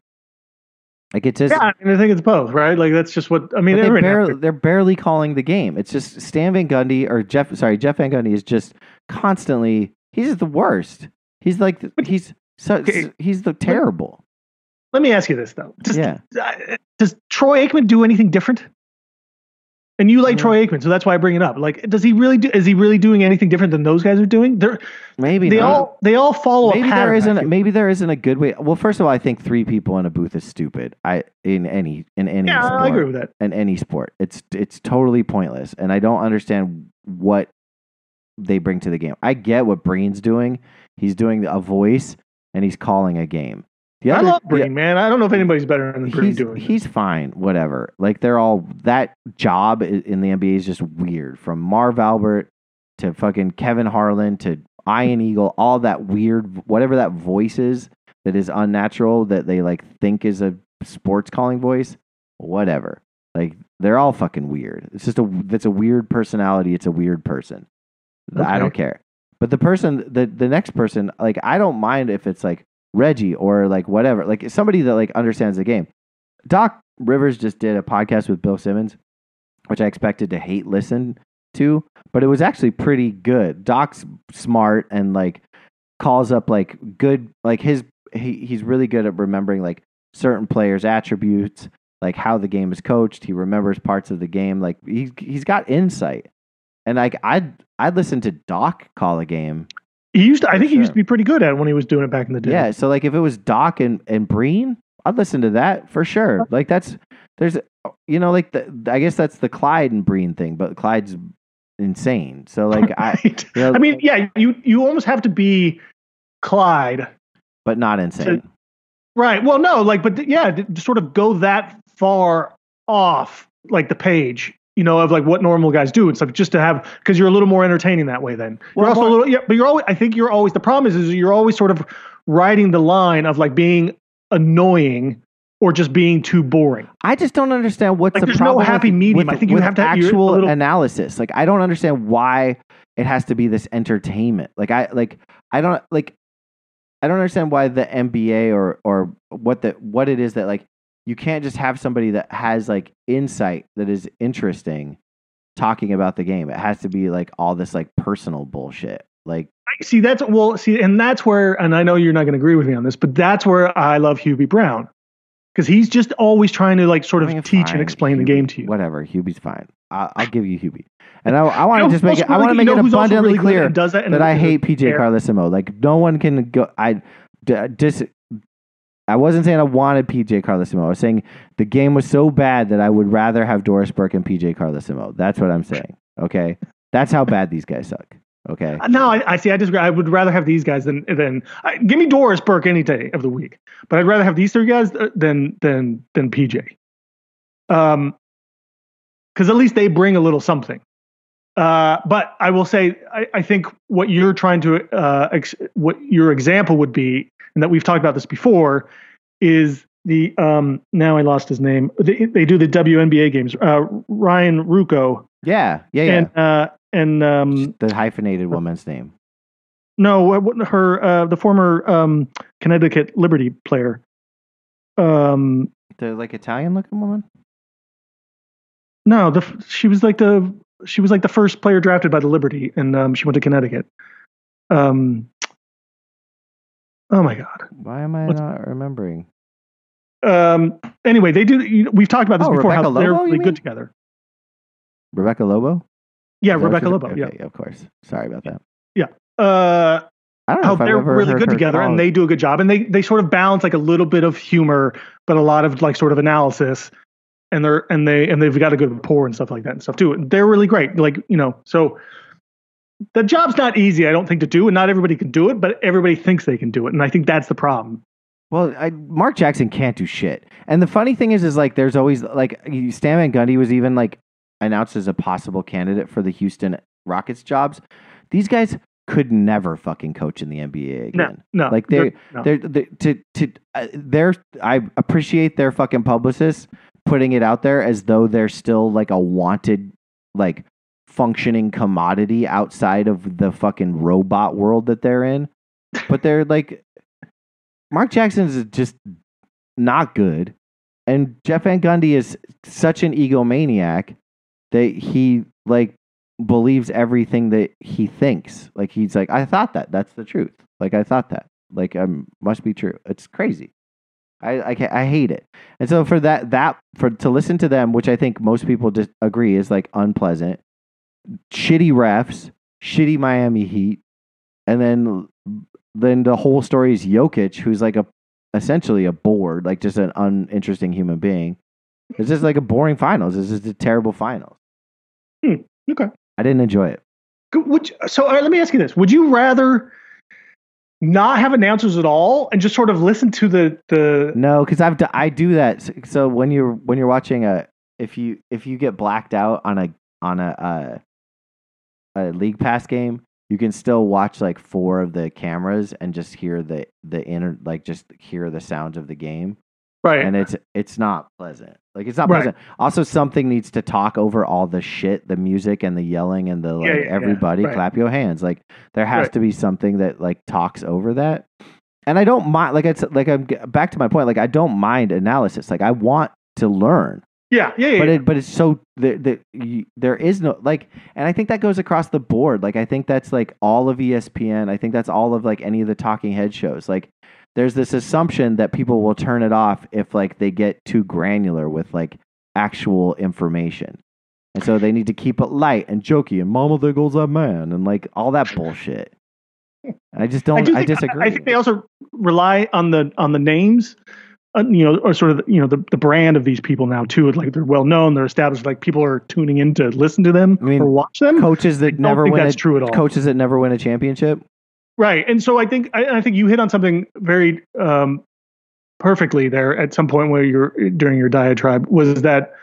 Like it's just. Yeah, I, mean, I think it's both, right? Like that's just what I mean. They barely, they're barely calling the game. It's just Stan Van Gundy or Jeff. Sorry, Jeff Van Gundy is just constantly. He's just the worst. He's like the- he's so Okay. he's the terrible. Let me ask you this though: Does, Yeah. does Troy Aikman do anything different? And you like Mm. Troy Aikman, so that's why I bring it up. Like, does he really do? Is he really doing anything different than those guys are doing? They're Maybe they not. all they all follow maybe a pattern. there isn't. Maybe there isn't a good way. Well, first of all, I think three people in a booth is stupid. I in any in any Yeah, sport. I agree with that. in any sport. It's it's totally pointless, and I don't understand what they bring to the game. I get what Breen's doing. He's doing a voice and he's calling a game. The I other- love the- man. I don't know if anybody's better than Breen he's doing. it. he's fine, whatever. Like they're all that job in the NBA is just weird. From Marv Albert to fucking Kevin Harlan to Ian Eagle, all that weird whatever that voice is that is unnatural that they like think is a sports calling voice, whatever. Like they're all fucking weird. It's just a that's a weird personality. It's a weird person. I don't care. But the person, the the next person, like I don't mind if it's like Reggie or like whatever, like somebody that like understands the game. Doc Rivers just did a podcast with Bill Simmons, which I expected to hate listen to, but it was actually pretty good. Doc's smart and like calls up like good, like his he he's really good at remembering like certain players' attributes, like how the game is coached. He remembers parts of the game. Like he's he's got insight. And like I'd I'd listen to Doc call a game. He used. To, I think he used to be pretty good at it when he was doing it back in the day. Yeah. So like if it was Doc and and Breen, I'd listen to that for sure. Uh-huh. Like that's there's you know like the I guess that's the Clyde and Breen thing, but Clyde's insane. So like I you know, I mean, yeah, you you almost have to be Clyde, but not insane. right? Well, no, like, but yeah, to to sort of go that far off, like the page, you know, of like what normal guys do and stuff, just to have because you're a little more entertaining that way. Then you're Well, also more- a little, yeah, but you're always. I think you're always. The problem is, is you're always sort of riding the line of like being annoying or just being too boring. I just don't understand what's Like, the there's no problem happy with, medium. with- I think you have to have- actual little- analysis. Like I don't understand why it has to be this entertainment. Like I like I don't like I don't understand why the NBA or or what the what it is that like you can't just have somebody that has like insight that is interesting talking about the game. It has to be like all this like personal bullshit. Like See, that's well, see, and that's where, and I know you're not going to agree with me on this, but that's where I love Hubie Brown because he's just always trying to like sort of I mean, teach fine, and explain the game to you. Whatever, Hubie's fine. I'll, I'll give you Hubie. And I, I want to just make it. I want to make it abundantly really clear that, that I hate PJ Carlesimo. Like no one can go. I d- dis. I wasn't saying I wanted PJ Carlesimo. I was saying the game was so bad that I would rather have Doris Burke and PJ Carlesimo. That's what I'm saying. Okay, that's how bad these guys suck. Okay, No, I, I see. I disagree. I would rather have these guys than than I, give me Doris Burke any day of the week, but I'd rather have these three guys uh, than than than PJ. Um, because at least they bring a little something. Uh, but I will say, I, I think what you're trying to, uh, ex- what your example would be, and that we've talked about this before, is the um. Now I lost his name. They, they do the WNBA games. Uh, Ryan Ruocco yeah, yeah, yeah. and uh and um the hyphenated woman's name. no, her uh, the former um, Connecticut Liberty player. Um, The like Italian looking woman. no, the she was like the she was like the first player drafted by the Liberty, and um, she went to Connecticut. Um, oh my God. Why am I What's- not remembering? Um, anyway, they do. You know, we've talked about this Oh, before. how Rebecca they're Lobo, really good together. Rebecca Lobo. Yeah, Rebecca Lobo. Okay, of course. Sorry about that. Yeah. Uh, I don't know how if I've they're really good together call- and they do a good job and they they sort of balance like a little bit of humor but a lot of like sort of analysis and they're and they and they've got a good rapport and stuff like that and stuff too they're really great like you know so the job's not easy i don't think to do and not everybody can do it but everybody thinks they can do it and i think that's the problem Well, I, Mark Jackson can't do shit. And the funny thing is, is like there's always like Stan Van Gundy was even like announced as a possible candidate for the Houston Rockets jobs. These guys could never fucking coach in the NBA again. No, no. Like they, no. they're, they to to uh, they're. I appreciate their fucking publicists putting it out there as though they're still like a wanted like functioning commodity outside of the fucking robot world that they're in. But they're like Mark Jackson is just not good. And Jeff Van Gundy is such an egomaniac that he like believes everything that he thinks. Like he's like, I thought that. That's the truth. Like I thought that. Like um must be true. It's crazy. I I, I hate it. And so for that that for to listen to them, which I think most people just agree is like unpleasant. Shitty refs, shitty Miami Heat, and then then the whole story is Jokic, who's like a essentially a bored, like just an uninteresting human being. It's just like a boring finals. It's just a terrible finals. okay. I didn't enjoy it. Would you- so right, let me ask you this: Would you rather not have announcers at all and just sort of listen to the the? No, because I've d- I do that. S- So when you're when you're watching a if you if you get blacked out on a on a uh, a league pass game, you can still watch like four of the cameras and just hear the the inner like just hear the sounds of the game. Right. and it's it's not pleasant. Like it's not Right. pleasant. Also, something needs to talk over all the shit, the music and the yelling and the like. Yeah, yeah, yeah. everybody Right. clap your hands. Like there has Right. to be something that like talks over that. And I don't mind. Like it's like I'm back to my point. Like I don't mind analysis. Like I want to learn, yeah, yeah, yeah. but it but it's so the, the, you, there is no like, and I think that goes across the board. Like I think that's like all of ESPN. I think that's all of like any of the talking head shows. Like there's this assumption that people will turn it off if like they get too granular with like actual information. And so they need to keep it light and jokey and mama there goes that man and like all that bullshit. I just don't I, do think, disagree. I think they also rely on the on the names, uh, you know, or sort of you know the, the brand of these people now too. Like they're well known, they're established. Like people are tuning in to listen to them I mean, or watch them. coaches that never win that's a, true at all. coaches that never win a championship. Right, and so I think I, I think you hit on something very um, perfectly there at some point where you're during your diatribe was that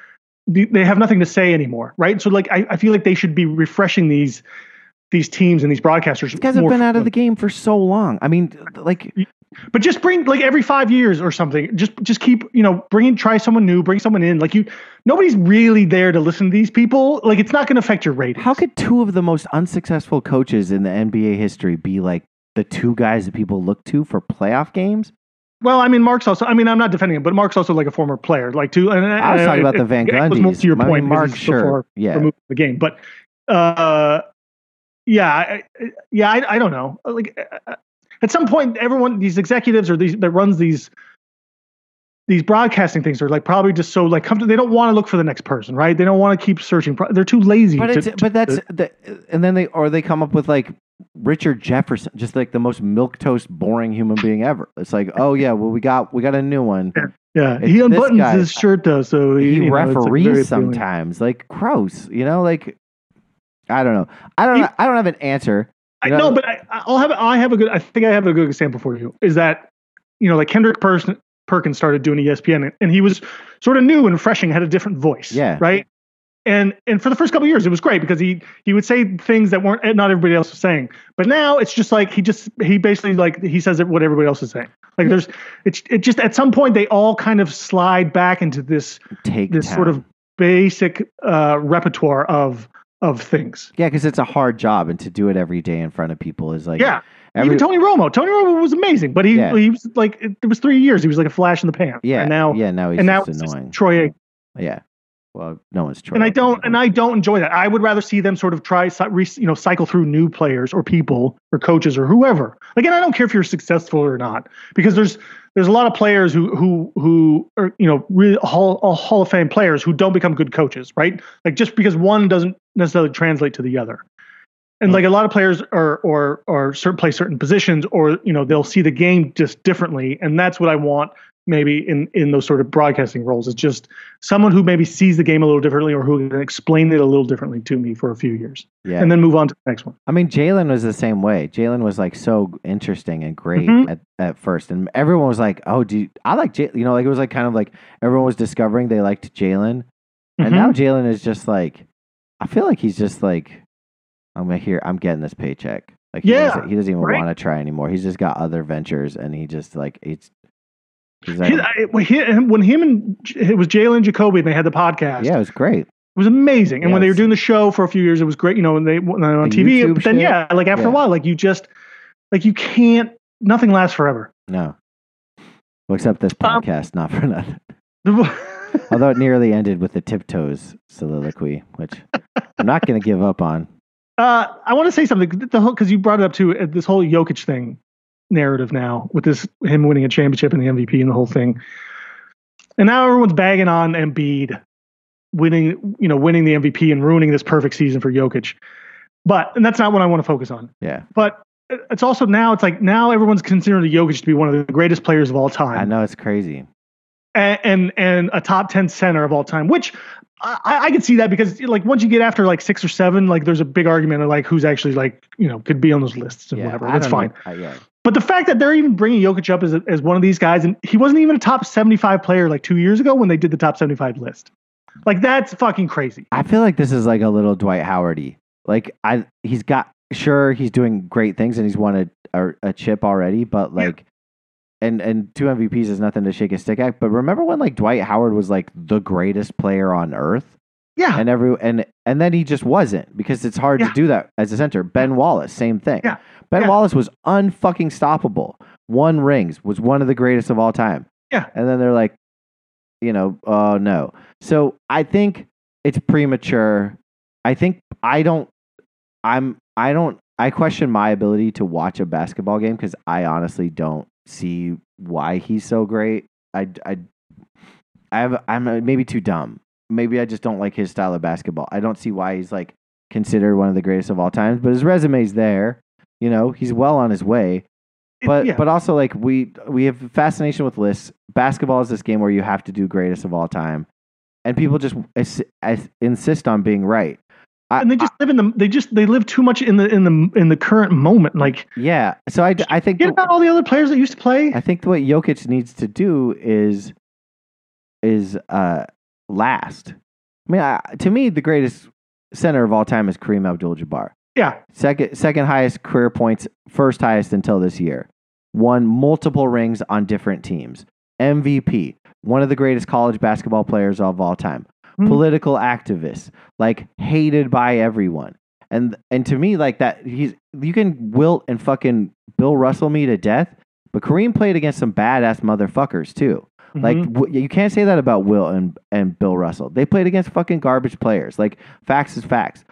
they have nothing to say anymore, right? So like I, I feel like they should be refreshing these these teams and these broadcasters. These guys have been out of the game for so long. I mean, like But just bring like every five years or something. Just just keep you know bring in try someone new, bring someone in. Like you, nobody's really there to listen to these people. Like it's not going to affect your ratings. How could two of the most unsuccessful coaches in the NBA history be like the two guys that people look to for playoff games? Well, I mean, Mark's also. I mean, I'm not defending him, but Mark's also like a former player, like too. And, I was and talking about it- the Van Gundys. To your I point, Mark, sure, yeah. removed the game, but uh, yeah, I, yeah, I, I don't know. Like uh, at some point, everyone, these executives or these that runs these these broadcasting things are like probably just so like comfortable. They don't want to look for the next person, right? They don't want to keep searching. They're too lazy. But to- it's to- but that's the, and then they or they come up with like Richard Jefferson, just like the most milk toast boring human being ever. It's like, oh yeah, well we got we got a new one. yeah, it's he unbuttons guy. his shirt though, so He you know, like, referees appealing. sometimes, like gross. You know, like I don't know. I don't. He- know. I don't have an answer. I know- but I, I'll have I have a good. I think I have a good example for you. Is that you know like Kendrick Person, Perkins started doing ESPN, and he was sort of new and refreshing, had a different voice. Yeah. Right. And and for the first couple of years, it was great because he he would say things that weren't not everybody else was saying. But now it's just like he just he basically like he says it what everybody else is saying. Like there's it's it just at some point they all kind of slide back into this Take this sort of basic uh, repertoire of of things. yeah, because it's a hard job, and to do it every day in front of people is like yeah. Every, Even Tony Romo. Tony Romo was amazing, but he Yeah. he was like it, was three years. He was like a flash in the pan. yeah, and now yeah, now he's and now annoying. Troy. Yeah. Well, no one's Troy. And I don't and. I don't enjoy that. I would rather see them sort of try you know cycle through new players or people or coaches or whoever. Again, I don't care if you're successful or not because there's there's a lot of players who who who are you know really hall Hall of Fame players who don't become good coaches, right? Like just because one doesn't necessarily translate to the other. And like a lot of players are or or certain play certain positions or you know they'll see the game just differently and that's what I want maybe in in those sort of broadcasting roles. It's just someone who maybe sees the game a little differently or who can explain it a little differently to me for a few years, Yeah. and then move on to the next one. I mean, Jalen was the same way. Jalen was like so interesting and great Mhm. at, at first, and everyone was like, "Oh, do you, I like Jalen?" You know, like it was like kind of like everyone was discovering they liked Jalen, and Mhm. now Jalen is just like, I feel like he's just like, I'm gonna hear, I'm getting this paycheck. Like, he Yeah, doesn't, he doesn't even right. want to try anymore. He's just got other ventures, and he just like it's. He's like, His- I- when he- when him and it was Jalen Jacoby and they had the podcast. yeah, it was great. It was amazing. And when they were doing the show for a few years, it was great. You know, and they when they were on The TV. YouTube But then, shit? yeah, like after Yeah. a while, like you just like you can't. Nothing lasts forever. No, well, except this Um, podcast, not for nothing. Although it nearly ended with the tiptoes soliloquy, which I'm not going to give up on. Uh, I want to say something because you brought it up too. uh, This whole Jokic thing narrative now with this him winning a championship and the MVP and the whole thing, and now everyone's bagging on Embiid winning, you know, winning the MVP and ruining this perfect season for Jokic. But and that's not what I want to focus on. Yeah, But it's also now it's like now everyone's considering Jokic to be one of the greatest players of all time. I know it's crazy. and and, and a top 10 center of all time which I, I could see that because like once you get after like six or seven like there's a big argument of like who's actually like you know could be on those lists and Yeah, whatever that's fine. I- yeah, but the fact that they're even bringing Jokic up as, a, as one of these guys and he wasn't even a top 75 player like two years ago when they did the top 75 list like that's fucking crazy I feel like this is like a little Dwight Howardy. Like I, he's got sure he's doing great things and he's won a a, a chip already, but Yeah. like. And, and two MVPs is nothing to shake a stick at. But remember when like Dwight Howard was like the greatest player on earth? yeah and every and and then he just wasn't because it's hard Yeah. to do that as a center. Ben Wallace, same thing. Yeah. Ben Yeah. Wallace was unfucking stoppable. Won rings, was one of the greatest of all time. Yeah. And then they're like, you know, oh no. So I think it's premature. I think I don't. I'm. I don't. I question my ability to watch a basketball game because I honestly don't see why he's so great. I. I. I have. I'm uh, maybe too dumb maybe I just don't like his style of basketball. I don't see why he's like considered one of the greatest of all times, but his resume's there. You know, he's well on his way. But yeah. but also like we we have fascination with lists. Basketball is this game where you have to do greatest of all time, and people just ins- ins- insist on being right. I, and they just live in the they just they live too much in the in the in the current moment like yeah. So I I think get about all the other players that used to play I think what Jokic needs to do is is uh last. I mean, I, to me, the greatest center of all time is Kareem Abdul-Jabbar. Yeah Second, second highest career points, first highest until this year. Won multiple rings on different teams. MVP, one of the greatest college basketball players of all time. Mhm. Political activist, like hated by everyone. And and to me, like that, he's you can wilt and fucking Bill Russell me to death, but Kareem played against some badass motherfuckers too. Like Mhm. w- you can't say that about Will and and Bill Russell. They played against fucking garbage players. Like facts is facts.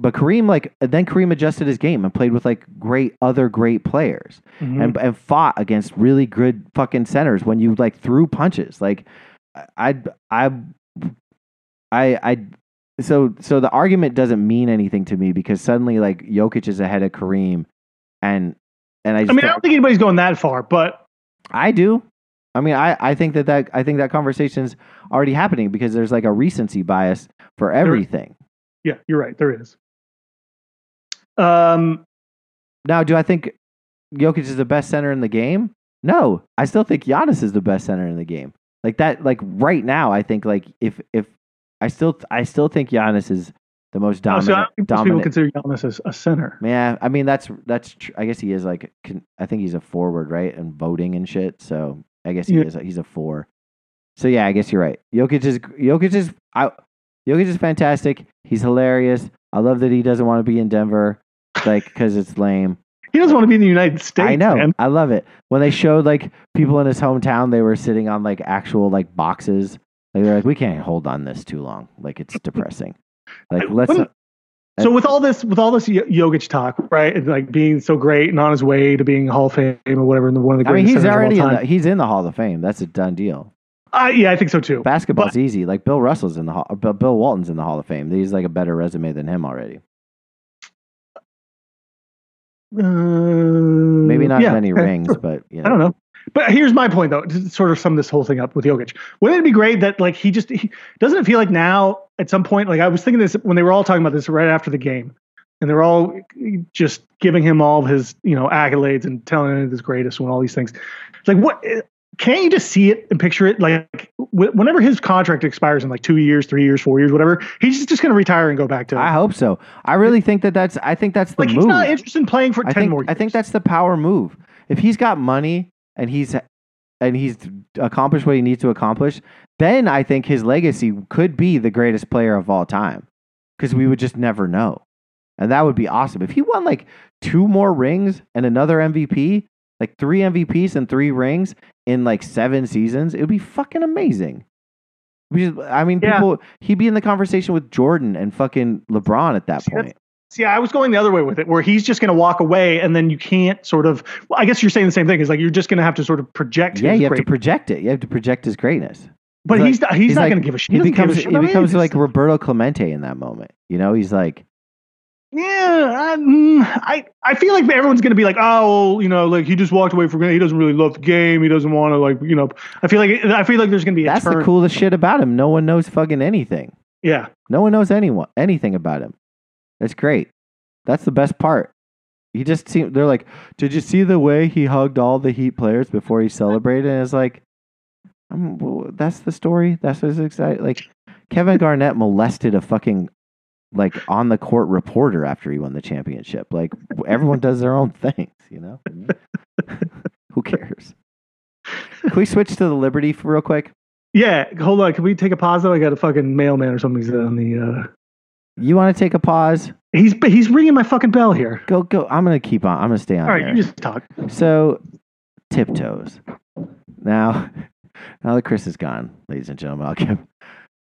But Kareem, like then Kareem adjusted his game and played with like great other great players Mhm. and and fought against really good fucking centers when you like threw punches. Like I I I I so so the argument doesn't mean anything to me because suddenly like Jokic is ahead of Kareem and and I just I mean, I don't- don't think anybody's going that far, but I do. I mean, I, I think that, that I think that conversation's already happening because there's like a recency bias for everything. yeah, you're right. There is. Um, Now, do I think Jokic is the best center in the game? No, I still think Giannis is the best center in the game. Like that, like right now, I think like if if I still I still think Giannis is the most oh, dominant. so I don't think most people consider Giannis as a center. Yeah, I mean that's that's. Tr- I guess he is like. Con- I think he's a forward, right, and voting and shit. So I guess he Yeah. is. He's a four. So yeah, I guess you're right. Jokic is. Jokic is. I, Jokic is fantastic. He's hilarious. I love that he doesn't want to be in Denver, like because it's lame. He doesn't want to be in the United States. I know. Man. I love it. When they showed like people in his hometown, they were sitting on like actual like boxes. Like they're like, we can't hold on this too long. Like it's depressing. Like let's. wouldn't- So with all this, with all this Jokic talk, right, and like being so great and on his way to being Hall of Fame or whatever, and one of the greatest. I mean, he's centers of all already in the, he's in the Hall of Fame. That's a done deal. Uh, yeah, I think so too. Basketball's easy. Like Bill Russell's in the hall, Bill Walton's in the Hall of Fame. He's like a better resume than him already. Uh, Maybe not yeah, many okay, rings, sure. but you know. I don't know. But here's my point, though, to sort of sum this whole thing up with Jokic. Wouldn't it be great that like he just he, doesn't it feel like now at some point, like I was thinking this when they were all talking about this right after the game, and they're all just giving him all of his you know accolades and telling him he's greatest and all these things. It's like what can't you just see it and picture it? Like whenever his contract expires in like two years, three years, four years, whatever, he's just going to retire and go back to. I hope so. I really think that that's. I think that's the like move. he's not interested in playing for I ten think, more. Years. I think that's the power move. If he's got money and he's and he's accomplished what he needs to accomplish, then I think his legacy could be the greatest player of all time. Because we would just never know. And that would be awesome. If he won like two more rings and another MVP, like three MVPs and three rings in like seven seasons, it would be fucking amazing. Just- I mean, Yeah. people, he'd be in the conversation with Jordan and fucking LeBron at that See, point. See, I was going the other way with it, where he's just going to walk away, and then you can't sort of. Well, I guess you're saying the same thing. Is like you're just going to have to sort of project. Yeah, you have to project it. You have to project his greatness. but he's not, he's, he's not like- going to give a shit. He a becomes shit he becomes like. Roberto Clemente in that moment. You know, he's like, Yeah, I, mm, I I feel like everyone's going to be like, oh, well, you know, like he just walked away from it. He doesn't really love the game. He doesn't want to like, you know. I feel like I feel like there's going to be a that's turn. the coolest shit about him. No one knows fucking anything. Yeah, No one knows anyone anything about him. That's great. That's the best part. He just seemed. They're like, did you see the way he hugged all the Heat players before he celebrated? And it's like, um, well, that's the story. That's what's exciting. Like Kevin Garnett molested a fucking like on the court reporter after he won the championship. Like everyone does their own things, you know. Who cares? Can we switch to the Liberty for real quick? yeah. Hold on, can we take a pause though? I got a fucking mailman or something on the. uh You want to take a pause? He's he's ringing my fucking bell here. Go, go. I'm gonna keep on. I'm gonna stay on. All right, there. you just talk. So, tiptoes. Now, now that Chris is gone, ladies and gentlemen, I'll give.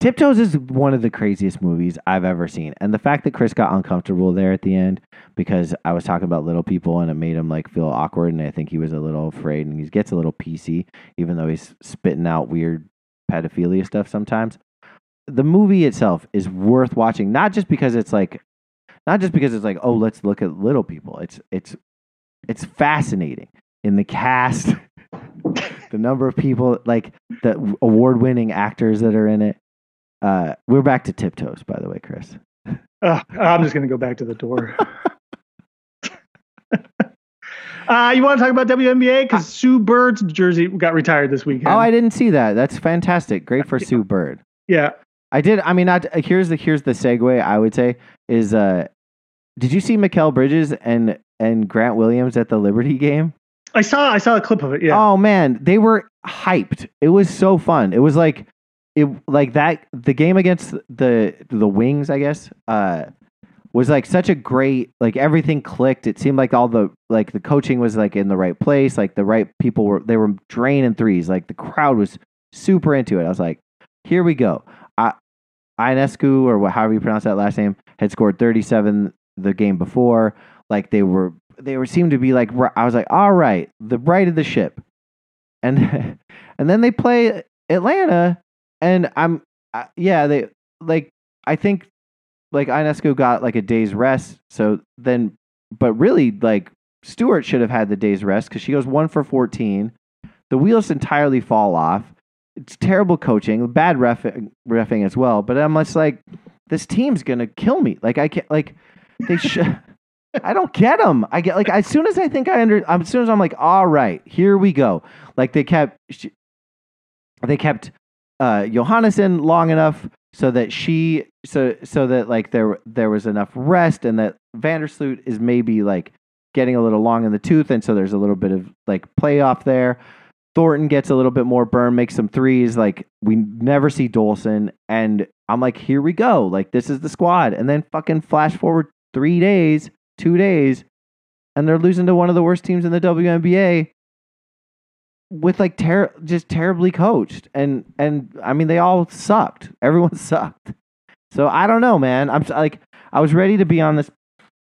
Tiptoes is one of the craziest movies I've ever seen, and the fact that Chris got uncomfortable there at the end because I was talking about little people and it made him like feel awkward, and I think he was a little afraid, and he gets a little PC, even though he's spitting out weird pedophilia stuff sometimes. The movie itself is worth watching, not just because it's like, not just because it's like, oh, let's look at little people. It's it's it's fascinating in the cast, the number of people, like the award winning actors that are in it. Uh, we're back to tiptoes, by the way, Chris. Uh, I'm just gonna go back to the door. uh, you want to talk about WNBA? Because Sue Bird's jersey got retired this weekend. Oh, I didn't see that. That's fantastic. Great for Sue Bird. yeah. I did. I mean, not here's the here's the segue. I would say is uh, did you see Mikal Bridges and and Grant Williams at the Liberty game? I saw I saw a clip of it. Yeah. Oh man, they were hyped. It was so fun. It was like it like that the game against the the Wings, I guess, uh was like such a great like everything clicked. It seemed like all the like the coaching was like in the right place, like the right people were they were draining threes. Like the crowd was super into it. I was like, here we go. I Ionescu or however you pronounce that last name had scored 37 the game before. Like they were they were seemed to be like I was like, all right, the right of the ship. And and then they play Atlanta and I'm uh, yeah, they like I think like Ionescu got like a day's rest. So then but really like Stewart should have had the day's rest cuz she goes 1 for 14. The wheels entirely fall off. It's terrible coaching, bad ref refing as well, but I'm just like this team's to kill me. Like I can't like they should I don't get them. I get like as soon as I think I under, as soon as I'm like, all right, here we go. Like they kept, they kept uh, Johannesson long enough so that she, so so that like there there was enough rest, and that Vandersloot is maybe like getting a little long in the tooth, and so there's a little bit of like playoff there. Thornton gets a little bit more burn, makes some threes. Like we never see Dolson, and I'm like, here we go. Like this is the squad, and then fucking flash forward three days two days, and they're losing to one of the worst teams in the WNBA with like ter- just terribly coached. And and I mean they all sucked. Everyone sucked. So I don't know, man. I'm like I was ready to be on this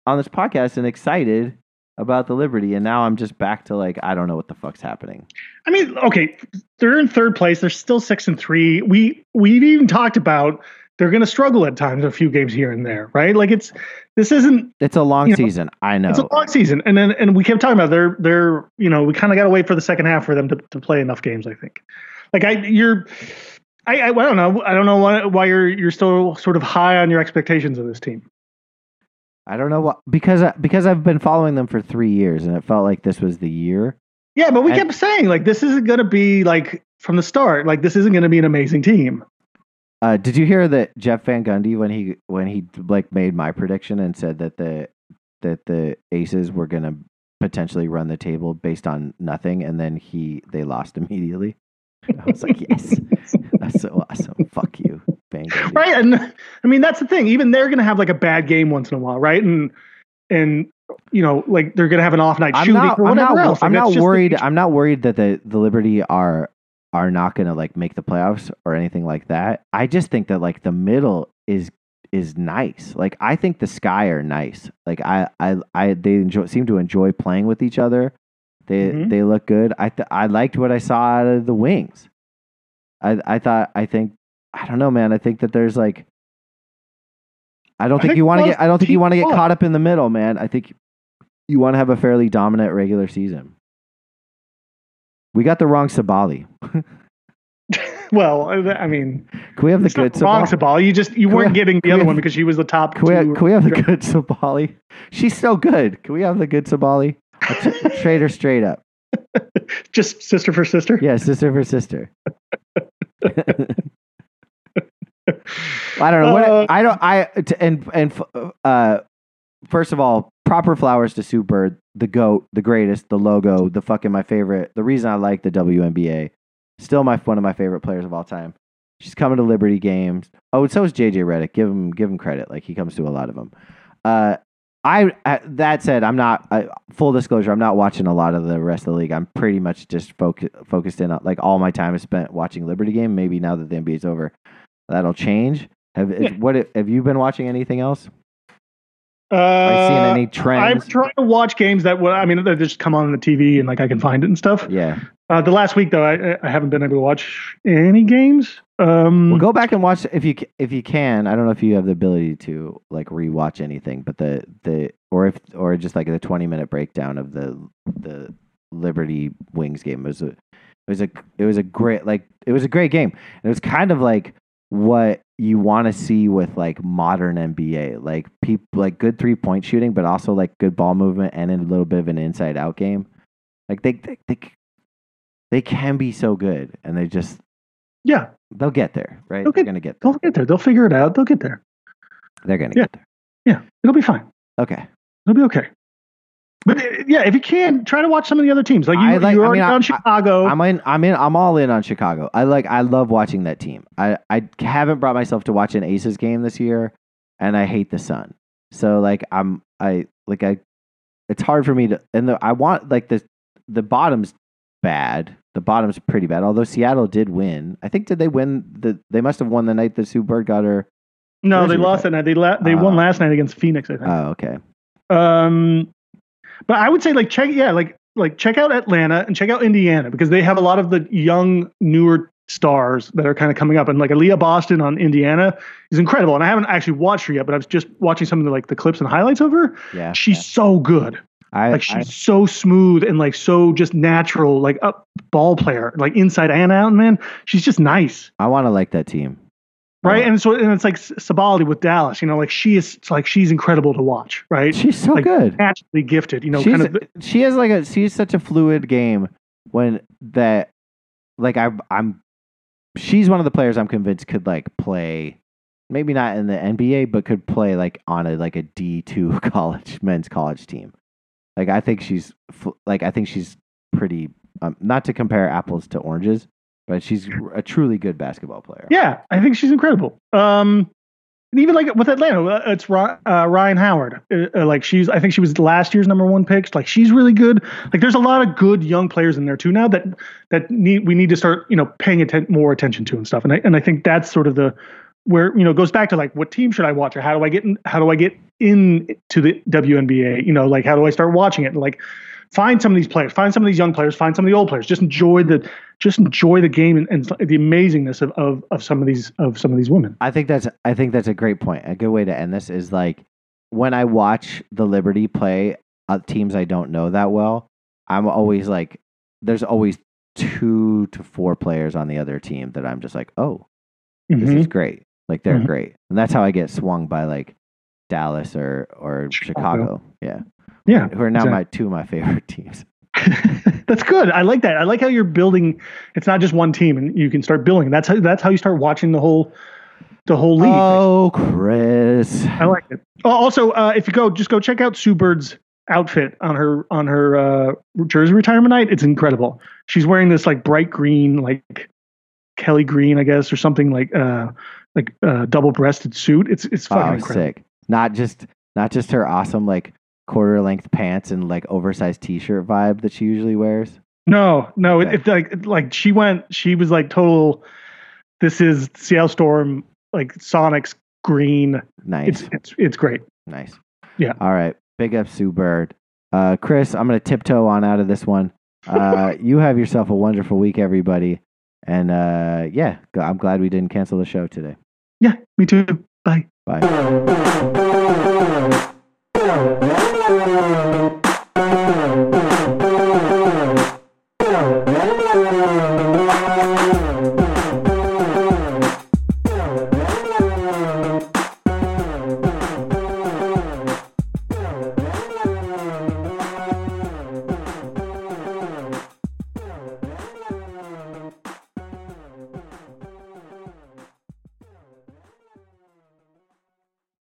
on this podcast and excited about the Liberty, and now I'm just back to like I don't know what the fuck's happening. I mean, okay, they're in third place. They're still six and three. We we've even talked about they're going to struggle at times, a few games here and there, right? Like it's this isn't It's a long You know, season. I know. it's a long season, and then and we kept talking about they're they're you know we kind of got to wait for the second half for them to, to play enough games. I think, like I you're. I, I, I don't know. I don't know why, why you're you're still sort of high on your expectations of this team. I don't know what because I, because I've been following them for three years and it felt like this was the year. Yeah, but we And- kept saying like this isn't going to be like from the start. Like this isn't going to be an amazing team. Uh, did you hear that Jeff Van Gundy when he when he like made my prediction and said that the that the Aces were gonna potentially run the table based on nothing and then he they lost immediately. I was like, yes, that's so awesome. Fuck you, Van Gundy. right and i mean that's the thing even they're going to have like a bad game once in a while right and and you know like they're going to have an off night I'm shooting not. or I'm not. else Like, I'm not worried. I'm not worried that the the Liberty are are not going to like make the playoffs or anything like that. I just think that like the middle is is nice. Like I think the Sky are nice. Like I I I they enjoy seem to enjoy playing with each other. They Mhm. they look good. I th- I liked what I saw out of the Wings. I I thought I think I don't know, man. I think that there's like I don't I think, think you want to get I don't think you want to get caught up in the middle, man. I think you want to have a fairly dominant regular season. We got the wrong Sabally. well i mean Can we have the good Sabally? Sabally. you just you Can weren't have- getting the other have- one because she was the top Can we, have, can we have the good Sabally? She's so good. Can we have the good Sabally? T- Trade her straight up. just sister for sister Yeah, sister for sister. I don't know what Uh, I don't I and and uh first of all, proper flowers to Sue Bird, the goat, the greatest, the logo, the fucking my favorite. The reason I like the WNBA, still my one of my favorite players of all time. She's coming to Liberty games. Oh, and so is JJ Redick. Give him give him credit. Like he comes to a lot of them. Uh, I uh, that said, I'm not uh, full disclosure. I'm not watching a lot of the rest of the league. I'm pretty much just focus, focused in on like all my time is spent watching Liberty game. Maybe now that the NBA is over, that'll change. Have Yeah. what have you been watching anything else? Uh, Are you seeing any i'm trends? trying to watch games that well, i mean they just come on the tv and like i can find it and stuff yeah. uh, the last week though I, I haven't been able to watch any games um Well, go back and watch if you if you can. I don't know if you have the ability to like rewatch anything, but the the or if or just like the 20 minute breakdown of the the Liberty Wings game it was a it was a it was a great like it was a great game. And it was kind of like what you want to see with like modern NBA, like people like good three point shooting, but also like good ball movement and a little bit of an inside out game. Like they they they, they can be so good, and they just yeah They'll get there, right? They'll They're get- gonna get there. they'll get there they'll figure it out they'll get there They're gonna Yeah. get there. yeah it'll be fine Okay. It'll be okay. But uh, yeah, if you can, try to watch some of the other teams. Like you, I like- you're I already mean, I, Chicago. I, am in. I'm in. I'm all in on Chicago. I like. I love watching that team. I I haven't brought myself to watch an Aces game this year, and I hate the Sun. So like I'm. I like I. It's hard for me to. And the, I want like the the bottom's bad. The bottom's pretty bad. Although Seattle did win. I think did they win the? They must have won the night that Sue Bird got her. no, they lost that night. They la- they won Oh. last night against Phoenix, I think. Oh, okay. um, but I would say like check yeah like like check out Atlanta and check out Indiana because they have a lot of the young newer stars that are kind of coming up. And like Aliyah Boston on Indiana is incredible. And I haven't actually watched her yet but I was just watching some of the like the clips and highlights of her. Yeah. she's so good. I, like she's I so smooth and like so just natural like a ball player like inside and out man. She's just nice. I want to like that team. Right Yeah. and so and it's like Sabally with Dallas you know like she is it's like she's incredible to watch right She's so like, good. naturally gifted you know she's, kind of she has like a she's such a fluid game when that like I I'm she's one of the players I'm convinced could like play maybe not in the NBA but could play like on a like a D2 college men's college team. Like I think she's like I think she's pretty um, not to compare apples to oranges, but she's a truly good basketball player. yeah I think she's incredible. Um even like with Atlanta uh, it's uh, Rhyne Howard. Uh, uh, like she's I think she was last year's number one pick. Like she's really good. Like there's a lot of good young players in there too now that that need we need to start you know paying atten- more attention to and stuff. And I, and I think that's sort of the where you know goes back to like what team should I watch or how do I get in how do I get in to the WNBA you know like how do I start watching it? Like find some of these players, find some of these young players, find some of the old players. Just enjoy the just enjoy the game and, and the amazingness of, of of some of these of some of these women. I think that's I think that's a great point. A good way to end this is like when I watch the Liberty play uh, teams I don't know that well, I'm always like, there's always two to four players on the other team that I'm just like, oh, this Mhm. is great. Like they're Mhm. great, and that's how I get swung by like Dallas or or Chicago. Chicago. Yeah, Yeah, who are now exactly. my two of my favorite teams. that's good. I like that. I like how you're building. It's not just one team, and you can start building. That's how that's how you start watching the whole the whole league. Oh, Chris. I like it. Oh, Also, uh, if you go, just go check out Sue Bird's outfit on her on her uh, jersey retirement night. It's incredible. She's wearing this like bright green, like Kelly green, I guess, or something like uh, like uh, double breasted suit. It's it's fucking Oh, incredible. sick. Not just not just her awesome like quarter length pants and like oversized t shirt vibe that she usually wears. No, no, it, Okay. it's like it- like she went. She was like total. This is Seattle Storm, like Sonic's green. Nice. It's it's it's great. Nice. Yeah. All right. Big up Sue Bird. Uh, Chris, I'm going to tiptoe on out of this one. Uh, you have yourself a wonderful week, everybody. And uh, yeah, I'm glad we didn't cancel the show today. Yeah, me too. Bye. Bye. Música